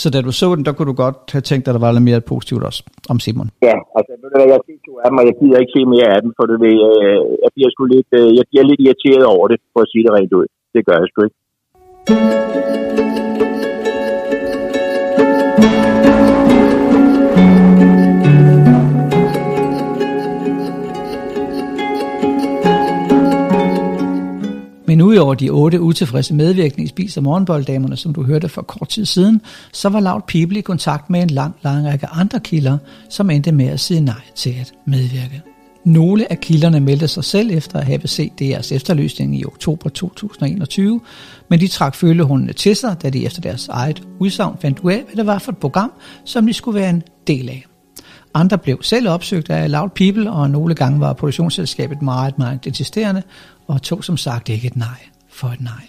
Så da du så den, der kunne du godt have tænkt, at der var lidt mere positivt også om Simon. Ja, altså, ved du hvad, jeg ser to af dem, og jeg gider ikke se mere af dem, for du ved, øh, jeg bliver sgu lidt, øh, jeg bliver lidt irriteret over det, for at sige det rent ud. Det gør jeg sgu ikke. Over de otte utilfredse medvirkende i Spis og Morgenbolddamerne, som du hørte for kort tid siden, så var Loud People i kontakt med en lang, lang række andre kilder, som endte med at sige nej til at medvirke. Nogle af kilderne meldte sig selv efter at have set deres efterløsning i oktober 2021, men de trak følehundene til sig, da de efter deres eget udsagn fandt ud af, hvad det var for et program, som de skulle være en del af. Andre blev selv opsøgt af Loud People, og nogle gange var produktionsselskabet meget, meget insisterende, og tog som sagt ikke et nej for et nej.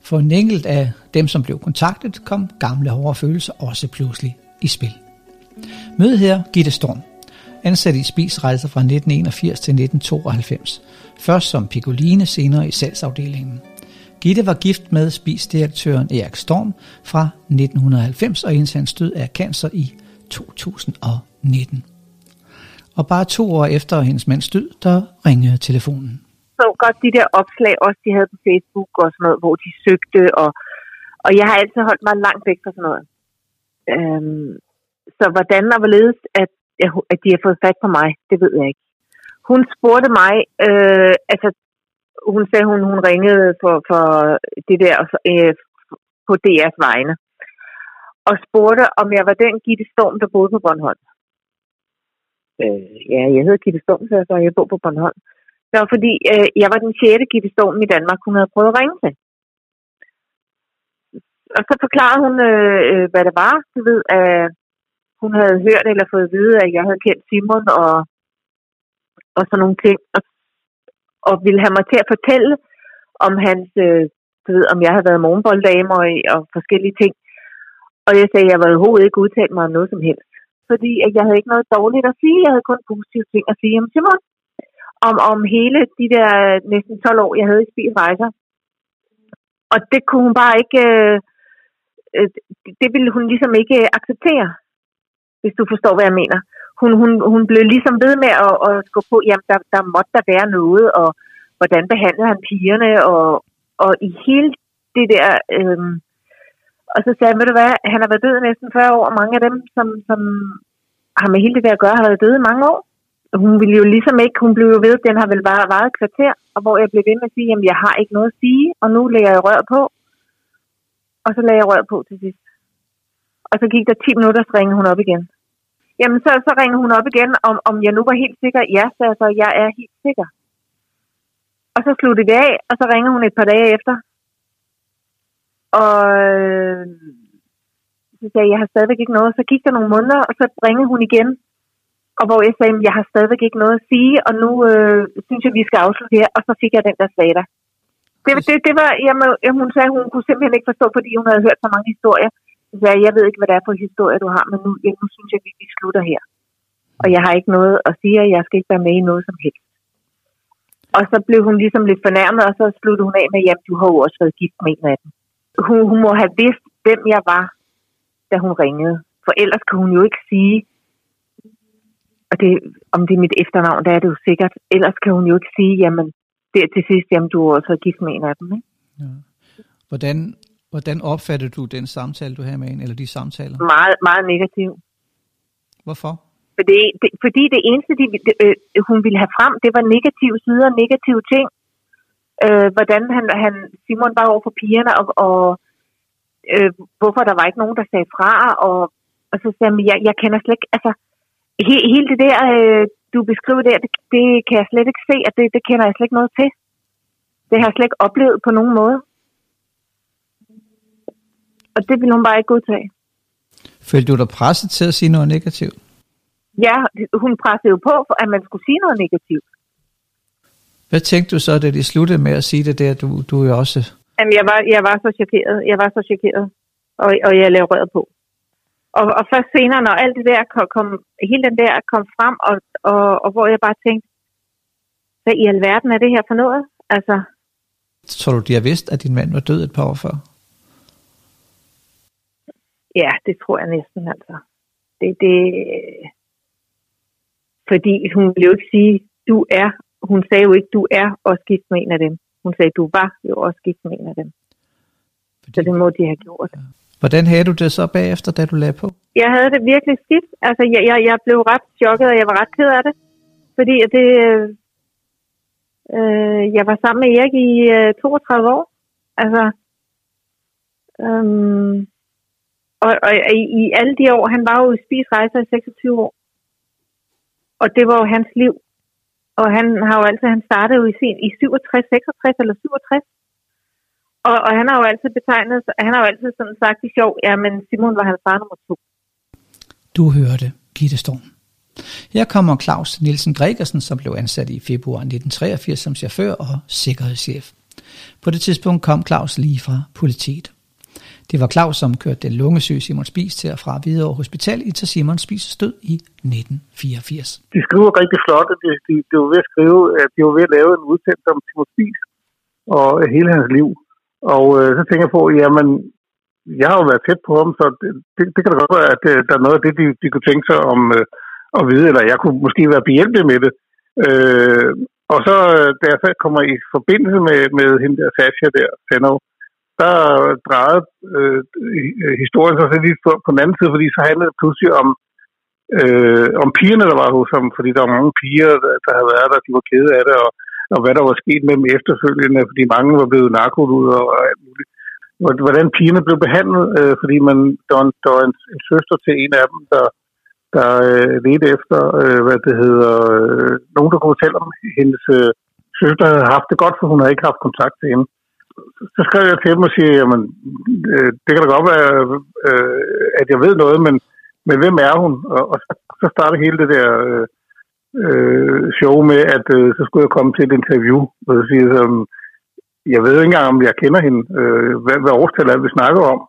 For en enkelt af dem, som blev kontaktet, kom gamle hårde følelser også pludselig i spil. Mød her Gitte Storm, ansat i spisrejser fra 1981 til 1992. Først som Piccoline, senere i salgsafdelingen. Gitte var gift med Spis-direktøren Erik Storm fra 1990 og indtil hans død af cancer i 2019. Og bare to år efter hendes mands død, der ringede telefonen så godt de der opslag, også de havde på Facebook og sådan noget, hvor de søgte, og, og jeg har altid holdt mig langt væk fra sådan noget. Øhm, så hvordan og hvorledes, at, at de har fået fat på mig, det ved jeg ikke. Hun spurgte mig, øh, altså hun sagde, hun, hun ringede for, for det der øh, på DR's vegne, og spurgte, om jeg var den Gitte Storm, der boede på Bornholm. Øh, ja, jeg hedder Gitte Storm, så jeg, så jeg bor på Bornholm var fordi, øh, jeg var den sjette Gitte i Danmark, hun havde prøvet at ringe til. Og så forklarede hun, øh, øh, hvad det var. Du ved, at hun havde hørt eller fået at vide, at jeg havde kendt Simon og, og sådan nogle ting. Og, og ville have mig til at fortælle om hans, øh, du ved, om jeg havde været morgenbolddame og, og forskellige ting. Og jeg sagde, at jeg var overhovedet ikke udtalt mig om noget som helst. Fordi at jeg havde ikke noget dårligt at sige. Jeg havde kun positive ting at sige om Simon om, om hele de der øh, næsten 12 år, jeg havde i Spil Rejser. Og det kunne hun bare ikke, øh, øh det ville hun ligesom ikke øh, acceptere, hvis du forstår, hvad jeg mener. Hun, hun, hun blev ligesom ved med at, at gå på, jamen der, der måtte der være noget, og hvordan behandlede han pigerne, og, og i hele det der, øh, og så sagde han, ved du hvad, han har været død næsten 40 år, og mange af dem, som, som har med hele det der at gøre, har været døde i mange år hun ville jo ligesom ikke, hun blev jo ved, den har vel bare varet et kvarter, og hvor jeg blev ved med at sige, jamen jeg har ikke noget at sige, og nu lægger jeg rør på. Og så lagde jeg rør på til sidst. Og så gik der 10 minutter, så ringede hun op igen. Jamen så, så ringede hun op igen, om, om jeg nu var helt sikker. Ja, så altså, så, jeg er helt sikker. Og så sluttede vi af, og så ringede hun et par dage efter. Og øh, så sagde jeg, jeg har stadigvæk ikke noget. Så gik der nogle måneder, og så ringede hun igen og hvor jeg sagde, at jeg har stadigvæk ikke noget at sige, og nu øh, synes jeg, vi skal afslutte her, og så fik jeg den der slater. Det, det, det var, jamen, hun sagde, at hun kunne simpelthen ikke forstå, fordi hun havde hørt så mange historier. Sagde jeg, jeg ved ikke, hvad det er for historier, du har, men nu, ja, nu synes jeg, at vi slutter her. Og jeg har ikke noget at sige, og jeg skal ikke være med i noget som helst. Og så blev hun ligesom lidt fornærmet, og så sluttede hun af med, at du har jo også været gift med en af dem. Hun, hun må have vidst, hvem jeg var, da hun ringede. For ellers kan hun jo ikke sige, og det, om det er mit efternavn, der er det jo sikkert. Ellers kan hun jo ikke sige, jamen, der til sidst, jamen, du er også gift med en af dem, ikke? Ja. Hvordan, hvordan opfatter du den samtale, du har med hende, eller de samtaler? Meget, meget negativ. Hvorfor? For det, fordi det eneste, de, det, øh, hun ville have frem, det var negative sider, negative ting. Øh, hvordan han, han, Simon var over for pigerne, og, og øh, hvorfor der var ikke nogen, der sagde fra, og, og så sagde han, jeg, jeg kender slet ikke, altså, he- hele det der, øh, du beskriver der, det, det kan jeg slet ikke se, at det, det kender jeg slet ikke noget til. Det har jeg slet ikke oplevet på nogen måde. Og det vil hun bare ikke godtage. Følte du dig presset til at sige noget negativt? Ja, hun pressede jo på, for at man skulle sige noget negativt. Hvad tænkte du så, da de sluttede med at sige det der? Du, du er jo også... Jamen, jeg var, jeg var så chokeret. Jeg var så chokeret. Og, og jeg lavede røret på. Og, og først senere, når alt det der kom, kom hele den der kom frem, og, og, og hvor jeg bare tænkte, hvad i alverden er det her for noget? Altså, Tror du, de har vidst, at din mand var død et par år før? ja, det tror jeg næsten, altså. Det, det, fordi hun ville jo ikke sige, du er, hun sagde jo ikke, du er også gift med en af dem. Hun sagde, du var jo også gift med en af dem. Fordi... Så det må de have gjort. Hvordan havde du det så bagefter, da du lagde på? Jeg havde det virkelig skidt. Altså, jeg, jeg, jeg blev ret chokket, og jeg var ret ked af det. Fordi det, øh, jeg var sammen med Erik i øh, 32 år. Altså, øhm, og, og i, i alle de år, han var jo i spisrejser i 26 år. Og det var jo hans liv. Og han har jo altid, han startede jo i, sin, i 67, 66 eller 67. Og, og han har jo altid betegnet, han har jo altid sådan sagt i sjov, ja, men Simon var hans far nummer to. Du hørte Gitte Storm. Her kommer Claus Nielsen Gregersen, som blev ansat i februar 1983 som chauffør og sikkerhedschef. På det tidspunkt kom Claus lige fra politiet. Det var Claus, som kørte den lungesyge Simon Spies til og fra Hvidovre Hospital i til Simon Spies død i 1984. De skriver rigtig flot, at de, de, de var ved at skrive, at de var ved at lave en udsendelse om Simon Spies og hele hans liv. Og øh, så tænker jeg på, jamen, jeg har jo været tæt på ham, så det, det, det kan da godt være, at det, der er noget af det, de, de kunne tænke sig om øh, at vide, eller jeg kunne måske være behjælpelig med det. Øh, og så, øh, da jeg så kommer i forbindelse med, med hende der Sasha der, Fenov, der drejede øh, historien sig så lige på, på den anden side, fordi så handlede det pludselig om, øh, om pigerne, der var hos ham, fordi der var mange piger, der, der havde været der, de var kede af det, og, og hvad der var sket med dem efterfølgende, fordi mange var blevet narkoluder og alt muligt. Hvordan pigerne blev behandlet, øh, fordi man, der var, en, der var en, en søster til en af dem, der, der øh, ledte efter, øh, hvad det hedder, øh, nogen, der kunne fortælle om hendes øh, søster havde haft det godt, for hun havde ikke haft kontakt til hende så skrev jeg til dem og siger, jamen, øh, det kan da godt være, øh, at jeg ved noget, men, men hvem er hun? Og, og så startede hele det der øh, øh, show med, at øh, så skulle jeg komme til et interview, og så siger jeg, så, jeg ved ikke engang, om jeg kender hende, øh, hvad, hvad årstal er vi snakker om.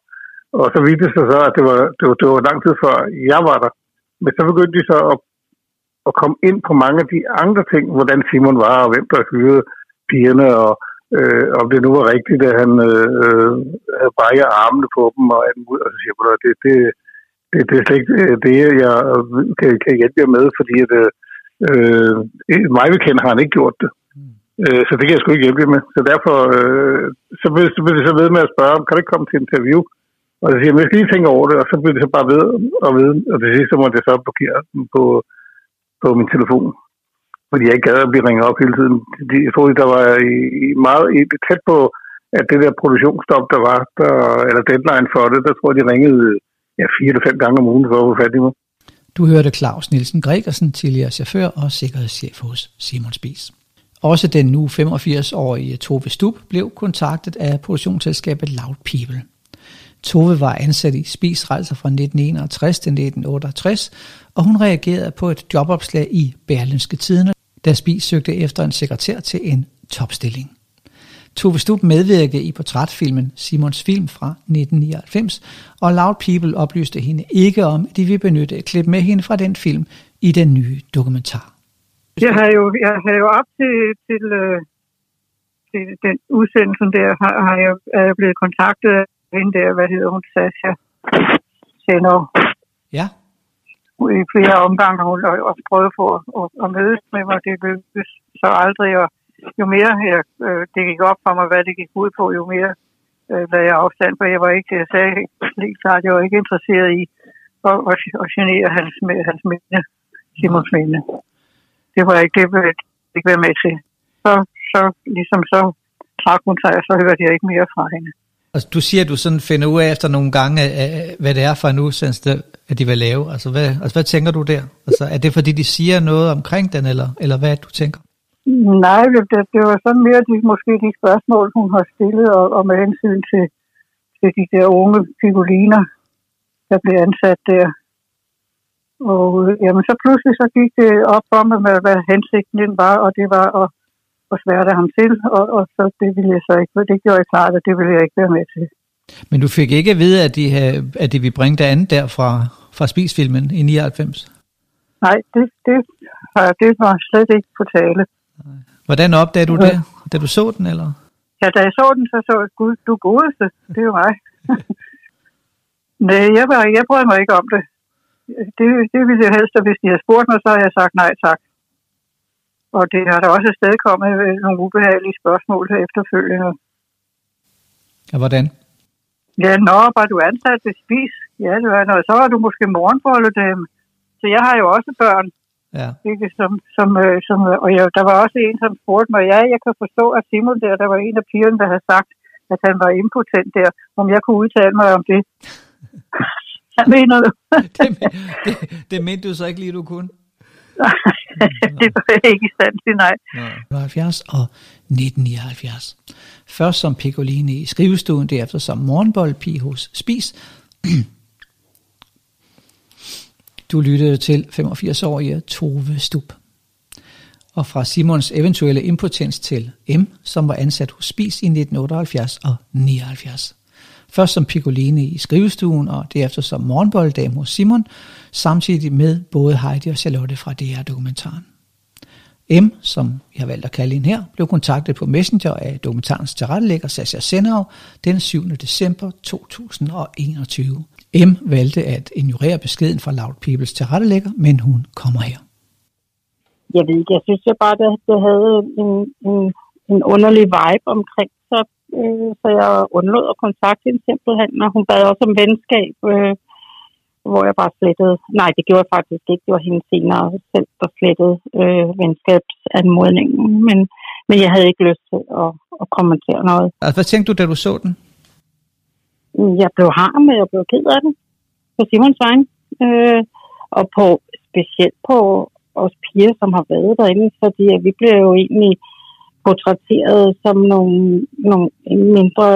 Og så viste det sig så, at det var, det, var, det var lang tid før jeg var der. Men så begyndte de så at, at komme ind på mange af de andre ting, hvordan Simon var, og hvem der hyrede pigerne, og øh, om det nu var rigtigt, at han øh, øh havde brækket armene på dem, og, alt muligt, og så siger jeg, det, det, det, det er slet ikke øh, det, jeg øh, kan, kan hjælpe jer med, fordi at, øh, mig bekendt har han ikke gjort det. Øh, så det kan jeg sgu ikke hjælpe med. Så derfor øh, så blev, så blev det så ved med at spørge, kan du ikke komme til interview? Og så siger jeg, jeg skal lige tænke over det, og så blev det så bare ved og ved, og det sidste så måtte jeg så blokere den på, på min telefon fordi jeg ikke gad at blive ringet op hele tiden. De, jeg troede, der var i, i meget i, tæt på, at det der produktionsstop, der var, der, eller deadline for det, der tror jeg, de ringede ja, fire eller fem gange om ugen for at få fat i mig. Du hørte Claus Nielsen Gregersen, tidligere chauffør og sikkerhedschef hos Simon Spies. Også den nu 85-årige Tove Stub blev kontaktet af produktionsselskabet Loud People. Tove var ansat i Spis Rejser fra 1961 til 1968, og hun reagerede på et jobopslag i Berlinske Tidene, da Spis søgte efter en sekretær til en topstilling. Tove Stub medvirkede i portrætfilmen Simons Film fra 1999, og Loud People oplyste hende ikke om, at de vil benytte et klip med hende fra den film i den nye dokumentar. Jeg har jo, jeg har jo op til, til, øh, til den udsendelse der, har, har jeg, er jeg blevet kontaktet af hende der, hvad hedder hun, Sasha Sender. Ja. I flere omgange har hun også prøvet på at, at, at mødes med mig. Det lykkedes så aldrig, og jo mere jeg, øh, det gik op for mig, hvad det gik ud på, jo mere øh, lagde jeg afstand, for jeg var ikke, jeg sagde helt klart, jeg var ikke interesseret i at, at, at genere hans, hans minde, Simons minde. Det var ikke, det ville jeg ikke være med til. Så, så ligesom så trak hun sig, og så hørte jeg ikke mere fra hende. Og du siger, at du sådan finder ud af efter nogle gange, øh, øh, hvad det er for en udsendelse, at de vil lave? Altså hvad, altså, hvad tænker du der? Altså, er det fordi, de siger noget omkring den, eller, eller hvad du tænker? Nej, det, det var sådan mere de, måske de spørgsmål, hun har stillet, og, og med hensyn til, til de der unge figuriner, der blev ansat der. Og øh, jamen, så pludselig så gik det op for mig, med, hvad hensigten den var, og det var at, at sværte ham til, og, og så det ville jeg så ikke, det gjorde jeg klart, at det ville jeg ikke være med til. Men du fik ikke at vide, at de, at de ville bringe det andet der fra, fra spisfilmen i 99? Nej, det, det, det var slet ikke på tale. Hvordan opdagede du det, da du så den, eller? Ja, da jeg så den, så så jeg, gud, du godeste, det er jo mig. Nej, jeg, var, jeg brød mig ikke om det. det. Det ville jeg helst, og hvis de havde spurgt mig, så havde jeg sagt nej tak. Og det har der også kommet nogle ubehagelige spørgsmål her efterfølgende. Ja, hvordan? Ja, nå, var du ansat til spis? Ja, det var noget. Så var du måske morgenbolle dem. Så jeg har jo også børn. Ja. Ikke, som, som, øh, som, og jeg, der var også en, som spurgte mig, ja, jeg kan forstå, at Simon der, der var en af pigerne, der havde sagt, at han var impotent der, om jeg kunne udtale mig om det. Hvad mener du? det, det, det mente du så ikke lige, du kunne? det var ikke stand til, nej. 70 og 1979. Først som Piccolini i skrivestuen, derefter som morgenboldpige hos Spis. Du lyttede til 85-årige Tove Stub. Og fra Simons eventuelle impotens til M, som var ansat hos Spis i 1978 og 79. Først som Piccolini i skrivestuen, og derefter som morgenbolddame hos Simon, samtidig med både Heidi og Charlotte fra DR-dokumentaren. M, som jeg har valgt at kalde hende her, blev kontaktet på Messenger af dokumentarens tilrettelægger Sasha Senau den 7. december 2021. M valgte at ignorere beskeden fra Loud Peoples tilrettelægger, men hun kommer her. Jeg ved ikke, jeg synes jeg bare, at det havde en, en, en underlig vibe omkring sig, øh, så jeg undlod at kontakte hende simpelthen, og hun bad også om venskab, øh, hvor jeg bare slettede. Nej, det gjorde jeg faktisk ikke. Det var hende senere selv, der slettede øh, venskabsanmodningen, men, men jeg havde ikke lyst til at, at kommentere noget. Altså, hvad tænkte du, da du så den? Mm, jeg blev harm, og jeg blev ked af den på Simons vej. Øh, og på, specielt på os piger, som har været derinde, fordi vi blev jo egentlig portrætteret som nogle, nogle mindre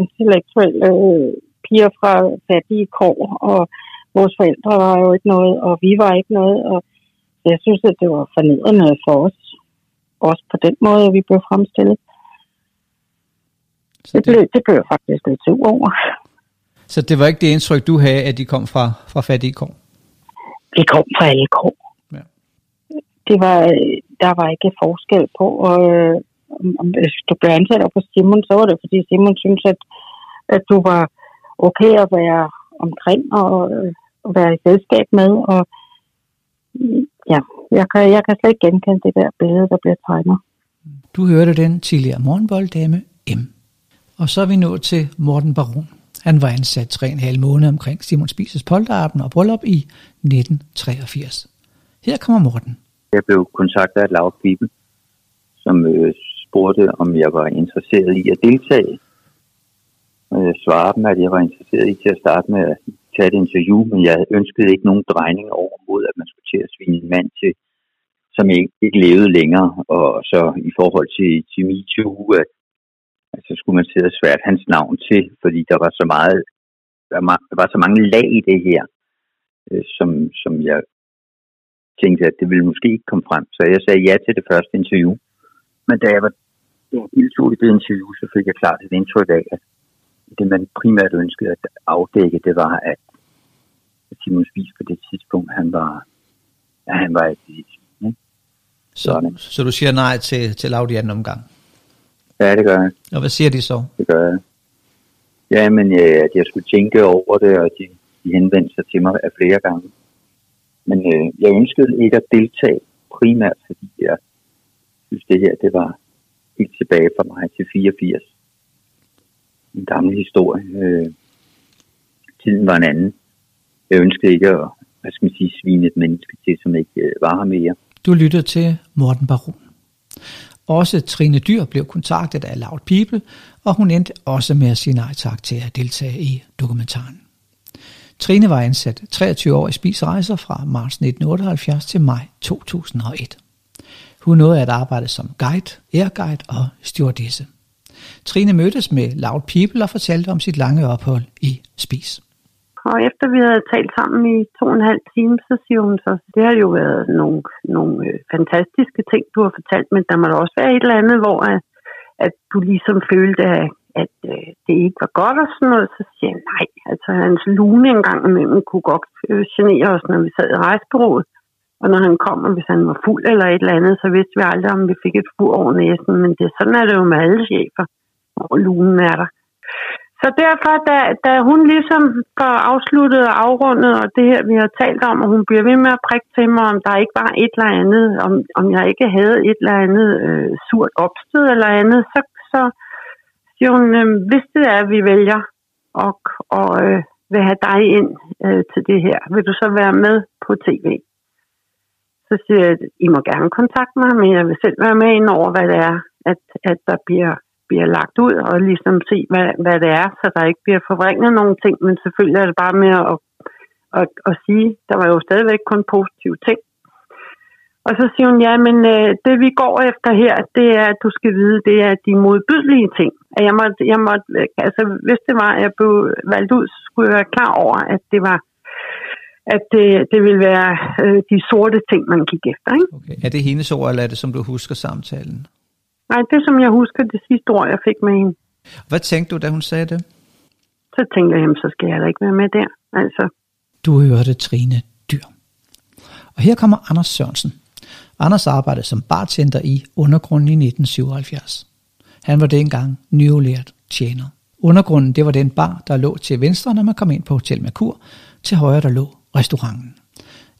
intellektuelle øh, piger fra fattige kår, og vores forældre var jo ikke noget, og vi var ikke noget, og jeg synes, at det var fornedrende for os, også på den måde, at vi blev fremstillet. Det, det, blev, det blev jeg faktisk lidt sur over. Så det var ikke det indtryk, du havde, at de kom fra, fra fattige kår? Vi kom fra alle kår. Ja. Det var, der var ikke forskel på, og om, hvis du blev ansat på Simon, så var det, fordi Simon synes, at, at du var okay at være omkring og, og være i selskab med, og ja, jeg kan, jeg kan slet ikke genkende det der billede, der bliver tegnet. Du hørte den tidligere morgenbolddame M. Og så er vi nået til Morten Baron. Han var ansat 3,5 måneder omkring Simon Spises polterappen og bryllup i 1983. Her kommer Morten. Jeg blev kontaktet af Laura Bibel, som øh, spurgte, om jeg var interesseret i at deltage. Og jeg svarede dem, at jeg var interesseret i til at starte med at tage et interview, men jeg ønskede ikke nogen drejning over mod, at man skulle til at svine en mand til, som ikke, ikke levede længere. Og så i forhold til, til MeToo, at så skulle man sidde og svært hans navn til, fordi der var så meget, der var, så mange lag i det her, øh, som, som jeg tænkte, at det ville måske ikke komme frem. Så jeg sagde ja til det første interview. Men da jeg var deltog i det interview, så fik jeg klart et indtryk af, at det man primært ønskede at afdække, det var, at Simon Spies på det tidspunkt, han var, ja, han var et så, så du siger nej til, til Laudi anden omgang? Ja, det gør jeg. Og hvad siger de så? Det gør jeg. Ja, men ja, at jeg skulle tænke over det, og de, de henvendte sig til mig af flere gange. Men øh, jeg ønskede ikke at deltage primært, fordi jeg synes, det her det var helt tilbage for mig til 84. En gammel historie. Øh, tiden var en anden. Jeg ønskede ikke at hvad skal man sige, svine et menneske til, som ikke øh, var her mere. Du lytter til Morten Baron. Også Trine Dyr blev kontaktet af Loud People, og hun endte også med at sige nej tak til at deltage i dokumentaren. Trine var ansat 23 år i Spis Rejser fra marts 1978 til maj 2001. Hun nåede at arbejde som guide, airguide og stewardesse. Trine mødtes med Loud People og fortalte om sit lange ophold i Spis. Og efter vi havde talt sammen i to og en halv time, så siger hun så, det har jo været nogle, nogle øh, fantastiske ting, du har fortalt, men der må da også være et eller andet, hvor at, at du ligesom følte, at, at øh, det ikke var godt og sådan noget. Så siger jeg, nej, altså hans lune engang imellem kunne godt øh, genere os, når vi sad i rejsbureauet. Og når han kom, og hvis han var fuld eller et eller andet, så vidste vi aldrig, om vi fik et fur over næsen. Men det, sådan er det jo med alle chefer, hvor lunen er der. Så derfor, da, da hun ligesom får afsluttet og afrundet, og det her, vi har talt om, og hun bliver ved med at prikke til mig, om der ikke var et eller andet, om, om jeg ikke havde et eller andet øh, surt opstød eller andet, så, så siger hun, øh, hvis det er, at vi vælger og, og øh, vil have dig ind øh, til det her, vil du så være med på tv? Så siger jeg, I må gerne kontakte mig, men jeg vil selv være med ind over, hvad det er, at, at der bliver bliver lagt ud, og ligesom se, hvad, hvad det er, så der ikke bliver forvrænget nogle ting, men selvfølgelig er det bare med at, at, at sige, der var jo stadigvæk kun positive ting. Og så siger hun, ja, men øh, det vi går efter her, det er, at du skal vide, det er de modbydelige ting. At jeg måtte, jeg måtte, altså hvis det var, at jeg blev valgt ud, så skulle jeg være klar over, at det var at det, det vil være øh, de sorte ting, man gik efter. Ikke? Okay. Er det hendes ord, eller er det, som du husker samtalen? Nej, det som jeg husker, det sidste ord, jeg fik med hende. Hvad tænkte du, da hun sagde det? Så tænkte jeg, så skal jeg da ikke være med der. Altså. Du hørte Trine Dyr. Og her kommer Anders Sørensen. Anders arbejdede som bartender i Undergrunden i 1977. Han var dengang nyulært tjener. Undergrunden, det var den bar, der lå til venstre, når man kom ind på Hotel Merkur. Til højre, der lå restauranten.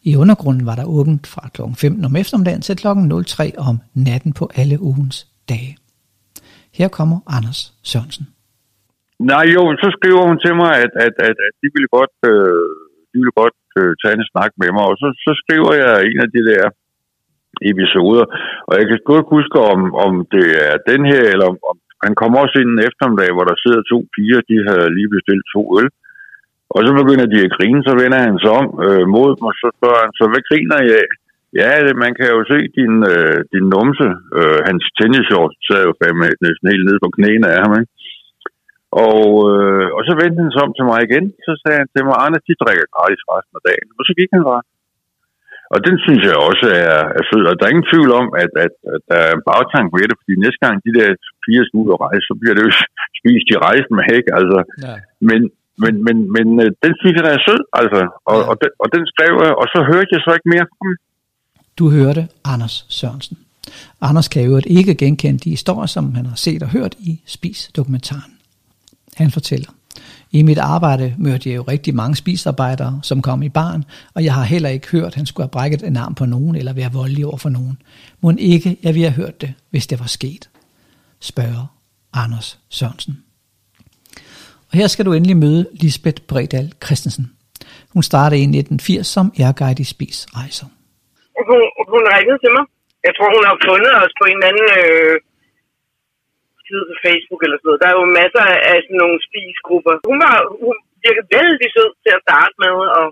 I undergrunden var der åbent fra kl. 15 om eftermiddagen til kl. 03 om natten på alle ugens dage. Her kommer Anders Sørensen. Nej jo, så skriver hun til mig, at, at, at, at de ville godt, øh, de ville godt øh, tage en snak med mig, og så, så skriver jeg en af de der episoder, og jeg kan godt huske, om, om det er den her, eller om, om han kommer også ind en eftermiddag, hvor der sidder to piger, de har lige bestilt to øl, og så begynder de at grine, så vender han sig om øh, mod mig, så spørger han, så hvad griner I af? Ja, det, man kan jo se din, øh, din numse. Øh, hans tennisshort sad jo fandme næsten helt nede på knæene af ham, ikke? Og, øh, og så vendte han sig om til mig igen. Så sagde han til mig, Anders, de drikker gratis resten af dagen. Og så gik han bare. Og den synes jeg også er, er fed. Og der er ingen tvivl om, at, at, at der er en bagtank ved det, fordi næste gang de der fire skal ud og rejse, så bliver det jo spist i rejsen med hæk. Altså. Ja. Men, men, men, men øh, den synes jeg, der er sød, altså. Og, ja. og, den, og den skrev jeg, og så hørte jeg så ikke mere fra du hørte Anders Sørensen. Anders kan jo ikke genkende de historier, som han har set og hørt i Spis-dokumentaren. Han fortæller, i mit arbejde mødte jeg jo rigtig mange spisarbejdere, som kom i barn, og jeg har heller ikke hørt, at han skulle have brækket en arm på nogen eller være voldelig over for nogen. Må ikke, jeg ville have hørt det, hvis det var sket, spørger Anders Sørensen. Og her skal du endelig møde Lisbeth Bredal Christensen. Hun startede i 1980 som airguide i Spis Rejser hun, hun ringede til mig. Jeg tror, hun har fundet os på en anden øh, side på Facebook eller sådan noget. Der er jo masser af sådan nogle spisgrupper. Hun var hun virkede vældig sød til at starte med, og,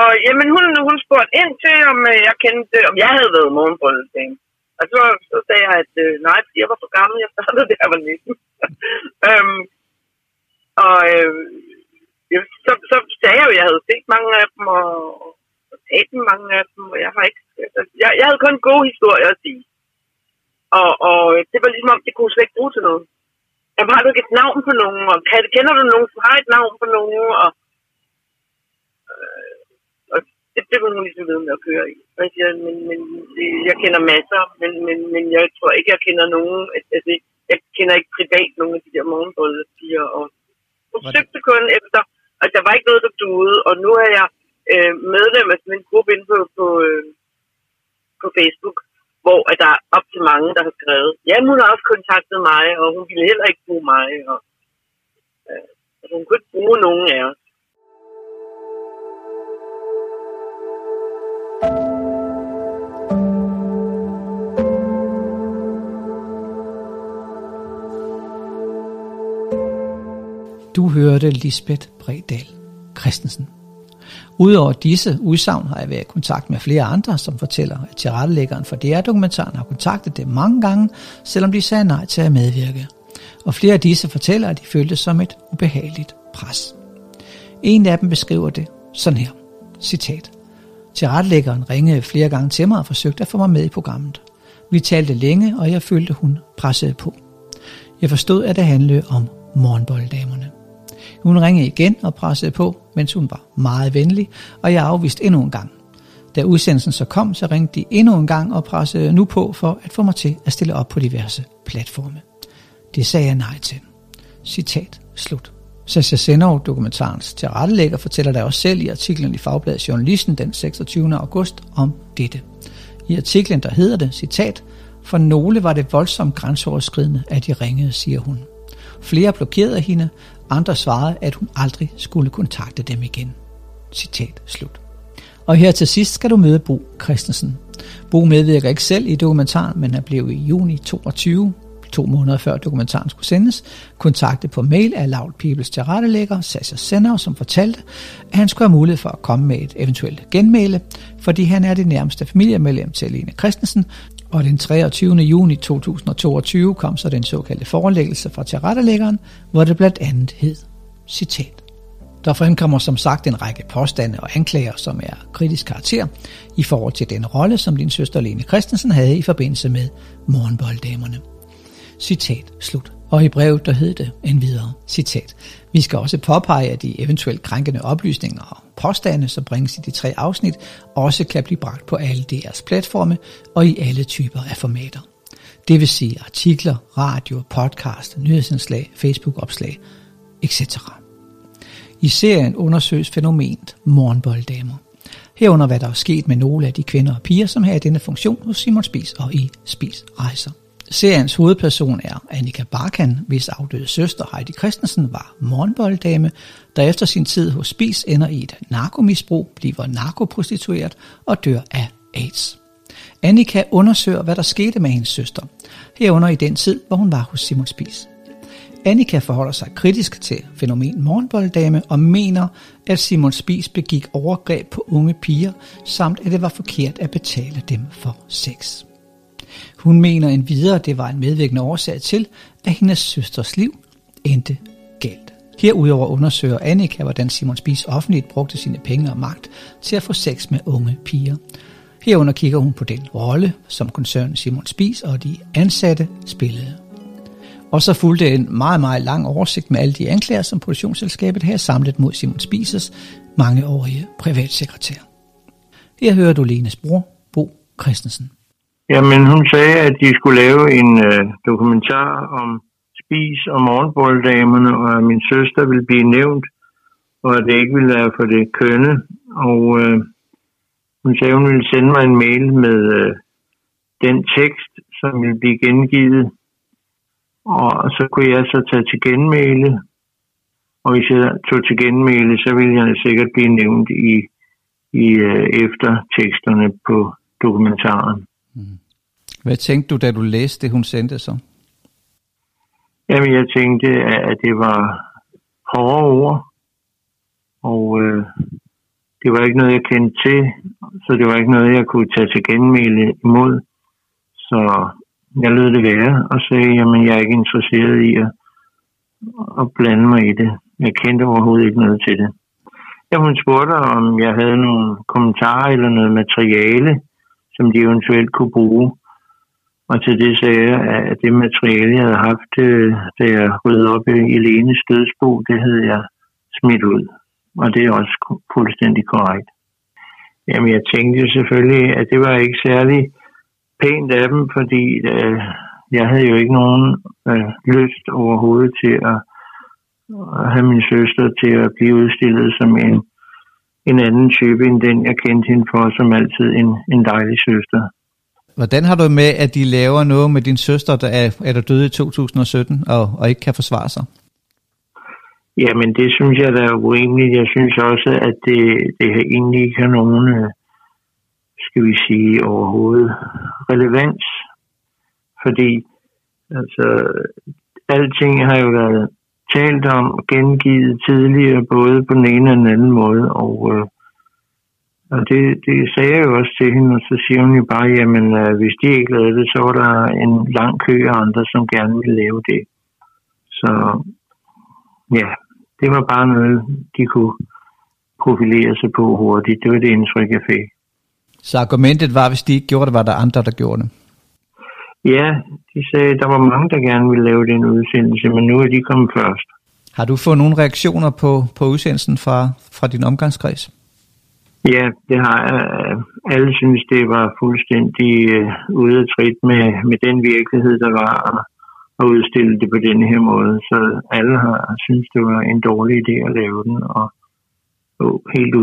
og jamen, hun, hun spurgte ind til, om øh, jeg kendte, om jeg havde været morgenbrødsdagen. Og så, så sagde jeg, at øh, nej, fordi jeg var for gammel, jeg startede, da jeg var 19. øhm, og øh, så, så sagde jeg jo, at jeg havde set mange af dem, og, med mange af dem, og jeg har ikke... Altså, jeg, jeg havde kun gode historier at sige. Og, og det var ligesom om, det kunne slet ikke bruge til noget. Jamen, har du ikke et navn på nogen? Og kender du nogen, som har et navn på nogen? Og, øh, og det, det var hun ligesom ved med at køre i. Og jeg siger, men, men, jeg kender masser, men, men, men jeg tror ikke, jeg kender nogen. Altså, jeg kender ikke privat nogen af de der morgenbrødpiger. Og hun søgte kun efter, at der var ikke noget, der duede. Og nu er jeg øh, medlem af sådan en gruppe inde på, på, øh, på Facebook, hvor at der er op til mange, der har skrevet, ja, hun har også kontaktet mig, og hun ville heller ikke bruge mig, og øh, altså, hun kunne ikke bruge nogen af os. Du hørte Lisbeth Bredal Christensen. Udover disse udsagn har jeg været i kontakt med flere andre, som fortæller, at tilrettelæggeren for DR-dokumentaren har kontaktet dem mange gange, selvom de sagde nej til at medvirke. Og flere af disse fortæller, at de følte det som et ubehageligt pres. En af dem beskriver det sådan her. Citat. Tilrettelæggeren ringede flere gange til mig og forsøgte at få mig med i programmet. Vi talte længe, og jeg følte, hun pressede på. Jeg forstod, at det handlede om morgenbolddamerne. Hun ringede igen og pressede på, mens hun var meget venlig, og jeg afviste endnu en gang. Da udsendelsen så kom, så ringte de endnu en gang og pressede nu på for at få mig til at stille op på diverse platforme. Det sagde jeg nej til. Citat slut. Sasha Senov, dokumentarens tilrettelægger, fortæller der også selv i artiklen i Fagbladet Journalisten den 26. august om dette. I artiklen der hedder det, citat, for nogle var det voldsomt grænseoverskridende, at de ringede, siger hun. Flere blokerede hende, andre svarede, at hun aldrig skulle kontakte dem igen. Citat slut. Og her til sidst skal du møde Bo Christensen. Bo medvirker ikke selv i dokumentaren, men han blev i juni 22 to måneder før dokumentaren skulle sendes, kontaktet på mail af Loud Peoples tilrettelægger Sasha Senner, som fortalte, at han skulle have mulighed for at komme med et eventuelt genmæle, fordi han er det nærmeste familiemedlem til Lene Christensen, og den 23. juni 2022 kom så den såkaldte forelæggelse fra tilrettelæggeren, hvor det blandt andet hed, citat. Der fremkommer som sagt en række påstande og anklager, som er kritisk karakter i forhold til den rolle, som din søster Lene Christensen havde i forbindelse med morgenbolddamerne. Citat slut. Og i brevet der hed det en videre citat. Vi skal også påpege, at de eventuelt krænkende oplysninger og påstande, som bringes i de tre afsnit, også kan blive bragt på alle deres platforme og i alle typer af formater. Det vil sige artikler, radio, podcast, nyhedsindslag, Facebook-opslag, etc. I serien undersøges fænomenet morgenbolddamer. Herunder hvad der er sket med nogle af de kvinder og piger, som har i denne funktion hos Simon Spis og i Spis Rejser. Seriens hovedperson er Annika Barkan, hvis afdøde søster Heidi Christensen var morgenbolddame, der efter sin tid hos Spis ender i et narkomisbrug, bliver narkoprostitueret og dør af AIDS. Annika undersøger, hvad der skete med hendes søster, herunder i den tid, hvor hun var hos Simon Spis. Annika forholder sig kritisk til fænomen morgenbolddame og mener, at Simon Spis begik overgreb på unge piger, samt at det var forkert at betale dem for sex. Hun mener endvidere, at det var en medvirkende årsag til, at hendes søsters liv endte galt. Herudover undersøger Annika, hvordan Simon Spies offentligt brugte sine penge og magt til at få sex med unge piger. Herunder kigger hun på den rolle, som koncernen Simon Spies og de ansatte spillede. Og så fulgte en meget, meget lang oversigt med alle de anklager, som produktionsselskabet havde samlet mod Simon Spises mangeårige privatsekretær. Her hører du Lenes bror, Bo Christensen. Jamen, hun sagde, at de skulle lave en øh, dokumentar om spis og morgenbolddamerne, og at min søster ville blive nævnt, og at det ikke ville være for det kønne. Og øh, hun sagde, at hun ville sende mig en mail med øh, den tekst, som ville blive gengivet. Og så kunne jeg så tage til genmæle. Og hvis jeg tog til genmæle, så ville jeg sikkert blive nævnt i, i øh, efterteksterne på dokumentaren. Hvad tænkte du, da du læste det, hun sendte så? Jamen, jeg tænkte, at det var hårde ord, og øh, det var ikke noget, jeg kendte til, så det var ikke noget, jeg kunne tage til genmæle imod. Så jeg lød det være og sagde, jamen, jeg er ikke interesseret i at, at blande mig i det. Jeg kendte overhovedet ikke noget til det. Jeg hun spurgte, om jeg havde nogle kommentarer eller noget materiale, som de eventuelt kunne bruge. Og til det sagde jeg, at det materiale, jeg havde haft, øh, da jeg rydde op i Lenes dødsbo, det havde jeg smidt ud. Og det er også fuldstændig korrekt. Jamen, jeg tænkte selvfølgelig, at det var ikke særlig pænt af dem, fordi øh, jeg havde jo ikke nogen øh, lyst overhovedet til at, at have min søster til at blive udstillet som en, en anden type end den, jeg kendte hende for, som altid en, en dejlig søster. Hvordan har du med, at de laver noget med din søster, der er, er der døde i 2017 og, og ikke kan forsvare sig? Jamen, det synes jeg, der er urimeligt. Jeg synes også, at det, det egentlig ikke har nogen, øh, skal vi sige, overhovedet relevans. Fordi, altså, alting har jo været talt om, gengivet tidligere, både på den ene og den anden måde, og, øh, og det, det sagde jeg jo også til hende, og så siger hun jo bare, jamen øh, hvis de ikke lavede det, så var der en lang kø af andre, som gerne ville lave det. Så ja, det var bare noget, de kunne profilere sig på hurtigt. Det var det indtryk, jeg fik. Så argumentet var, hvis de ikke gjorde det, var der andre, der gjorde det? Ja, de sagde, at der var mange, der gerne ville lave den udsendelse, men nu er de kommet først. Har du fået nogle reaktioner på, på udsendelsen fra, fra din omgangskreds? Ja, det har jeg. Alle synes, det var fuldstændig uh, ude af trit med, med den virkelighed, der var at, udstille det på den her måde. Så alle har synes det var en dårlig idé at lave den, og, og helt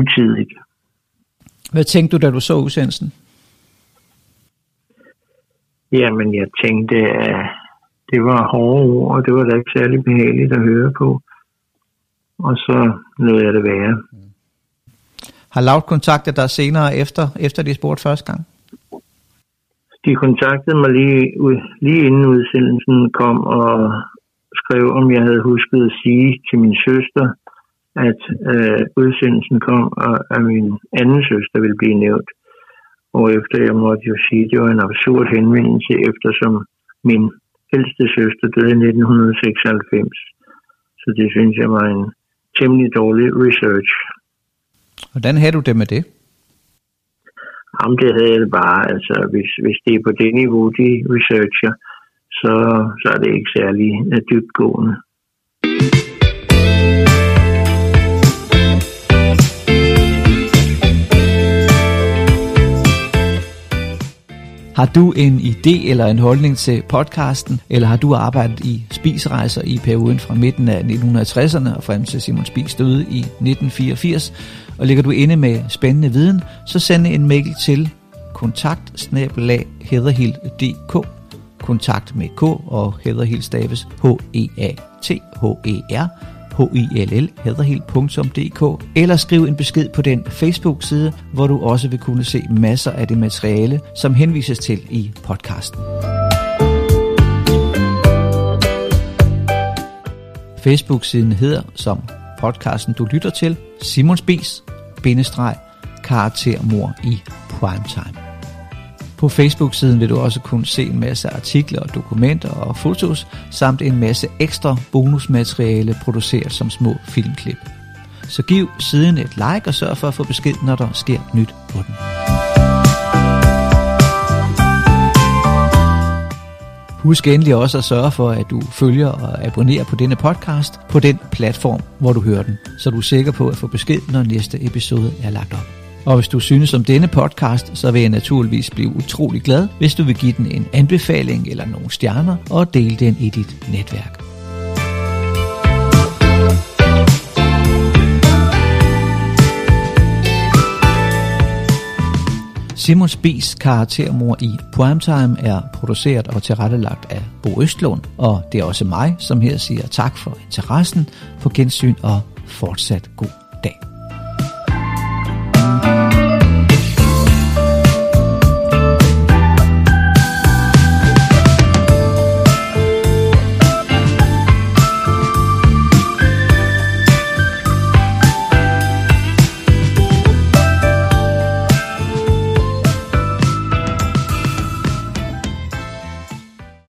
utidigt. Hvad tænkte du, da du så udsendelsen? Jamen, jeg tænkte, at det var hårde ord, og det var da ikke særlig behageligt at høre på. Og så nåede jeg det være. Har Laut kontaktet dig senere efter, efter de spurgte første gang? De kontaktede mig lige, lige inden udsendelsen kom og skrev, om jeg havde husket at sige til min søster, at øh, udsendelsen kom, og at min anden søster ville blive nævnt. Og efter jeg måtte jo sige, at det var en absurd henvendelse, eftersom min ældste søster døde i 1996. Så det synes jeg var en temmelig dårlig research. Hvordan havde du det med det? Jamen, det havde jeg bare. Altså, hvis, hvis det er på det niveau, de researcher, så, så er det ikke særlig uh, dybtgående. Har du en idé eller en holdning til podcasten, eller har du arbejdet i spisrejser i perioden fra midten af 1960'erne og frem til Simon Spis døde i 1984, og ligger du inde med spændende viden, så send en mail til kontakt kontakt med K og hederhild staves H-E-A-T-H-E-R H-I-L-L, eller skriv en besked på den Facebook-side, hvor du også vil kunne se masser af det materiale, som henvises til i podcasten. Facebook-siden hedder, som podcasten du lytter til, Simon Spies, bindestreg, karaktermor i primetime. På Facebook-siden vil du også kunne se en masse artikler, og dokumenter og fotos, samt en masse ekstra bonusmateriale produceret som små filmklip. Så giv siden et like og sørg for at få besked, når der sker nyt på den. Husk endelig også at sørge for, at du følger og abonnerer på denne podcast på den platform, hvor du hører den, så du er sikker på at få besked, når næste episode er lagt op. Og hvis du synes om denne podcast, så vil jeg naturligvis blive utrolig glad, hvis du vil give den en anbefaling eller nogle stjerner og dele den i dit netværk. Simon Spies karaktermor i Primetime er produceret og tilrettelagt af Bo Østlund, og det er også mig, som her siger tak for interessen, på gensyn og fortsat god dag.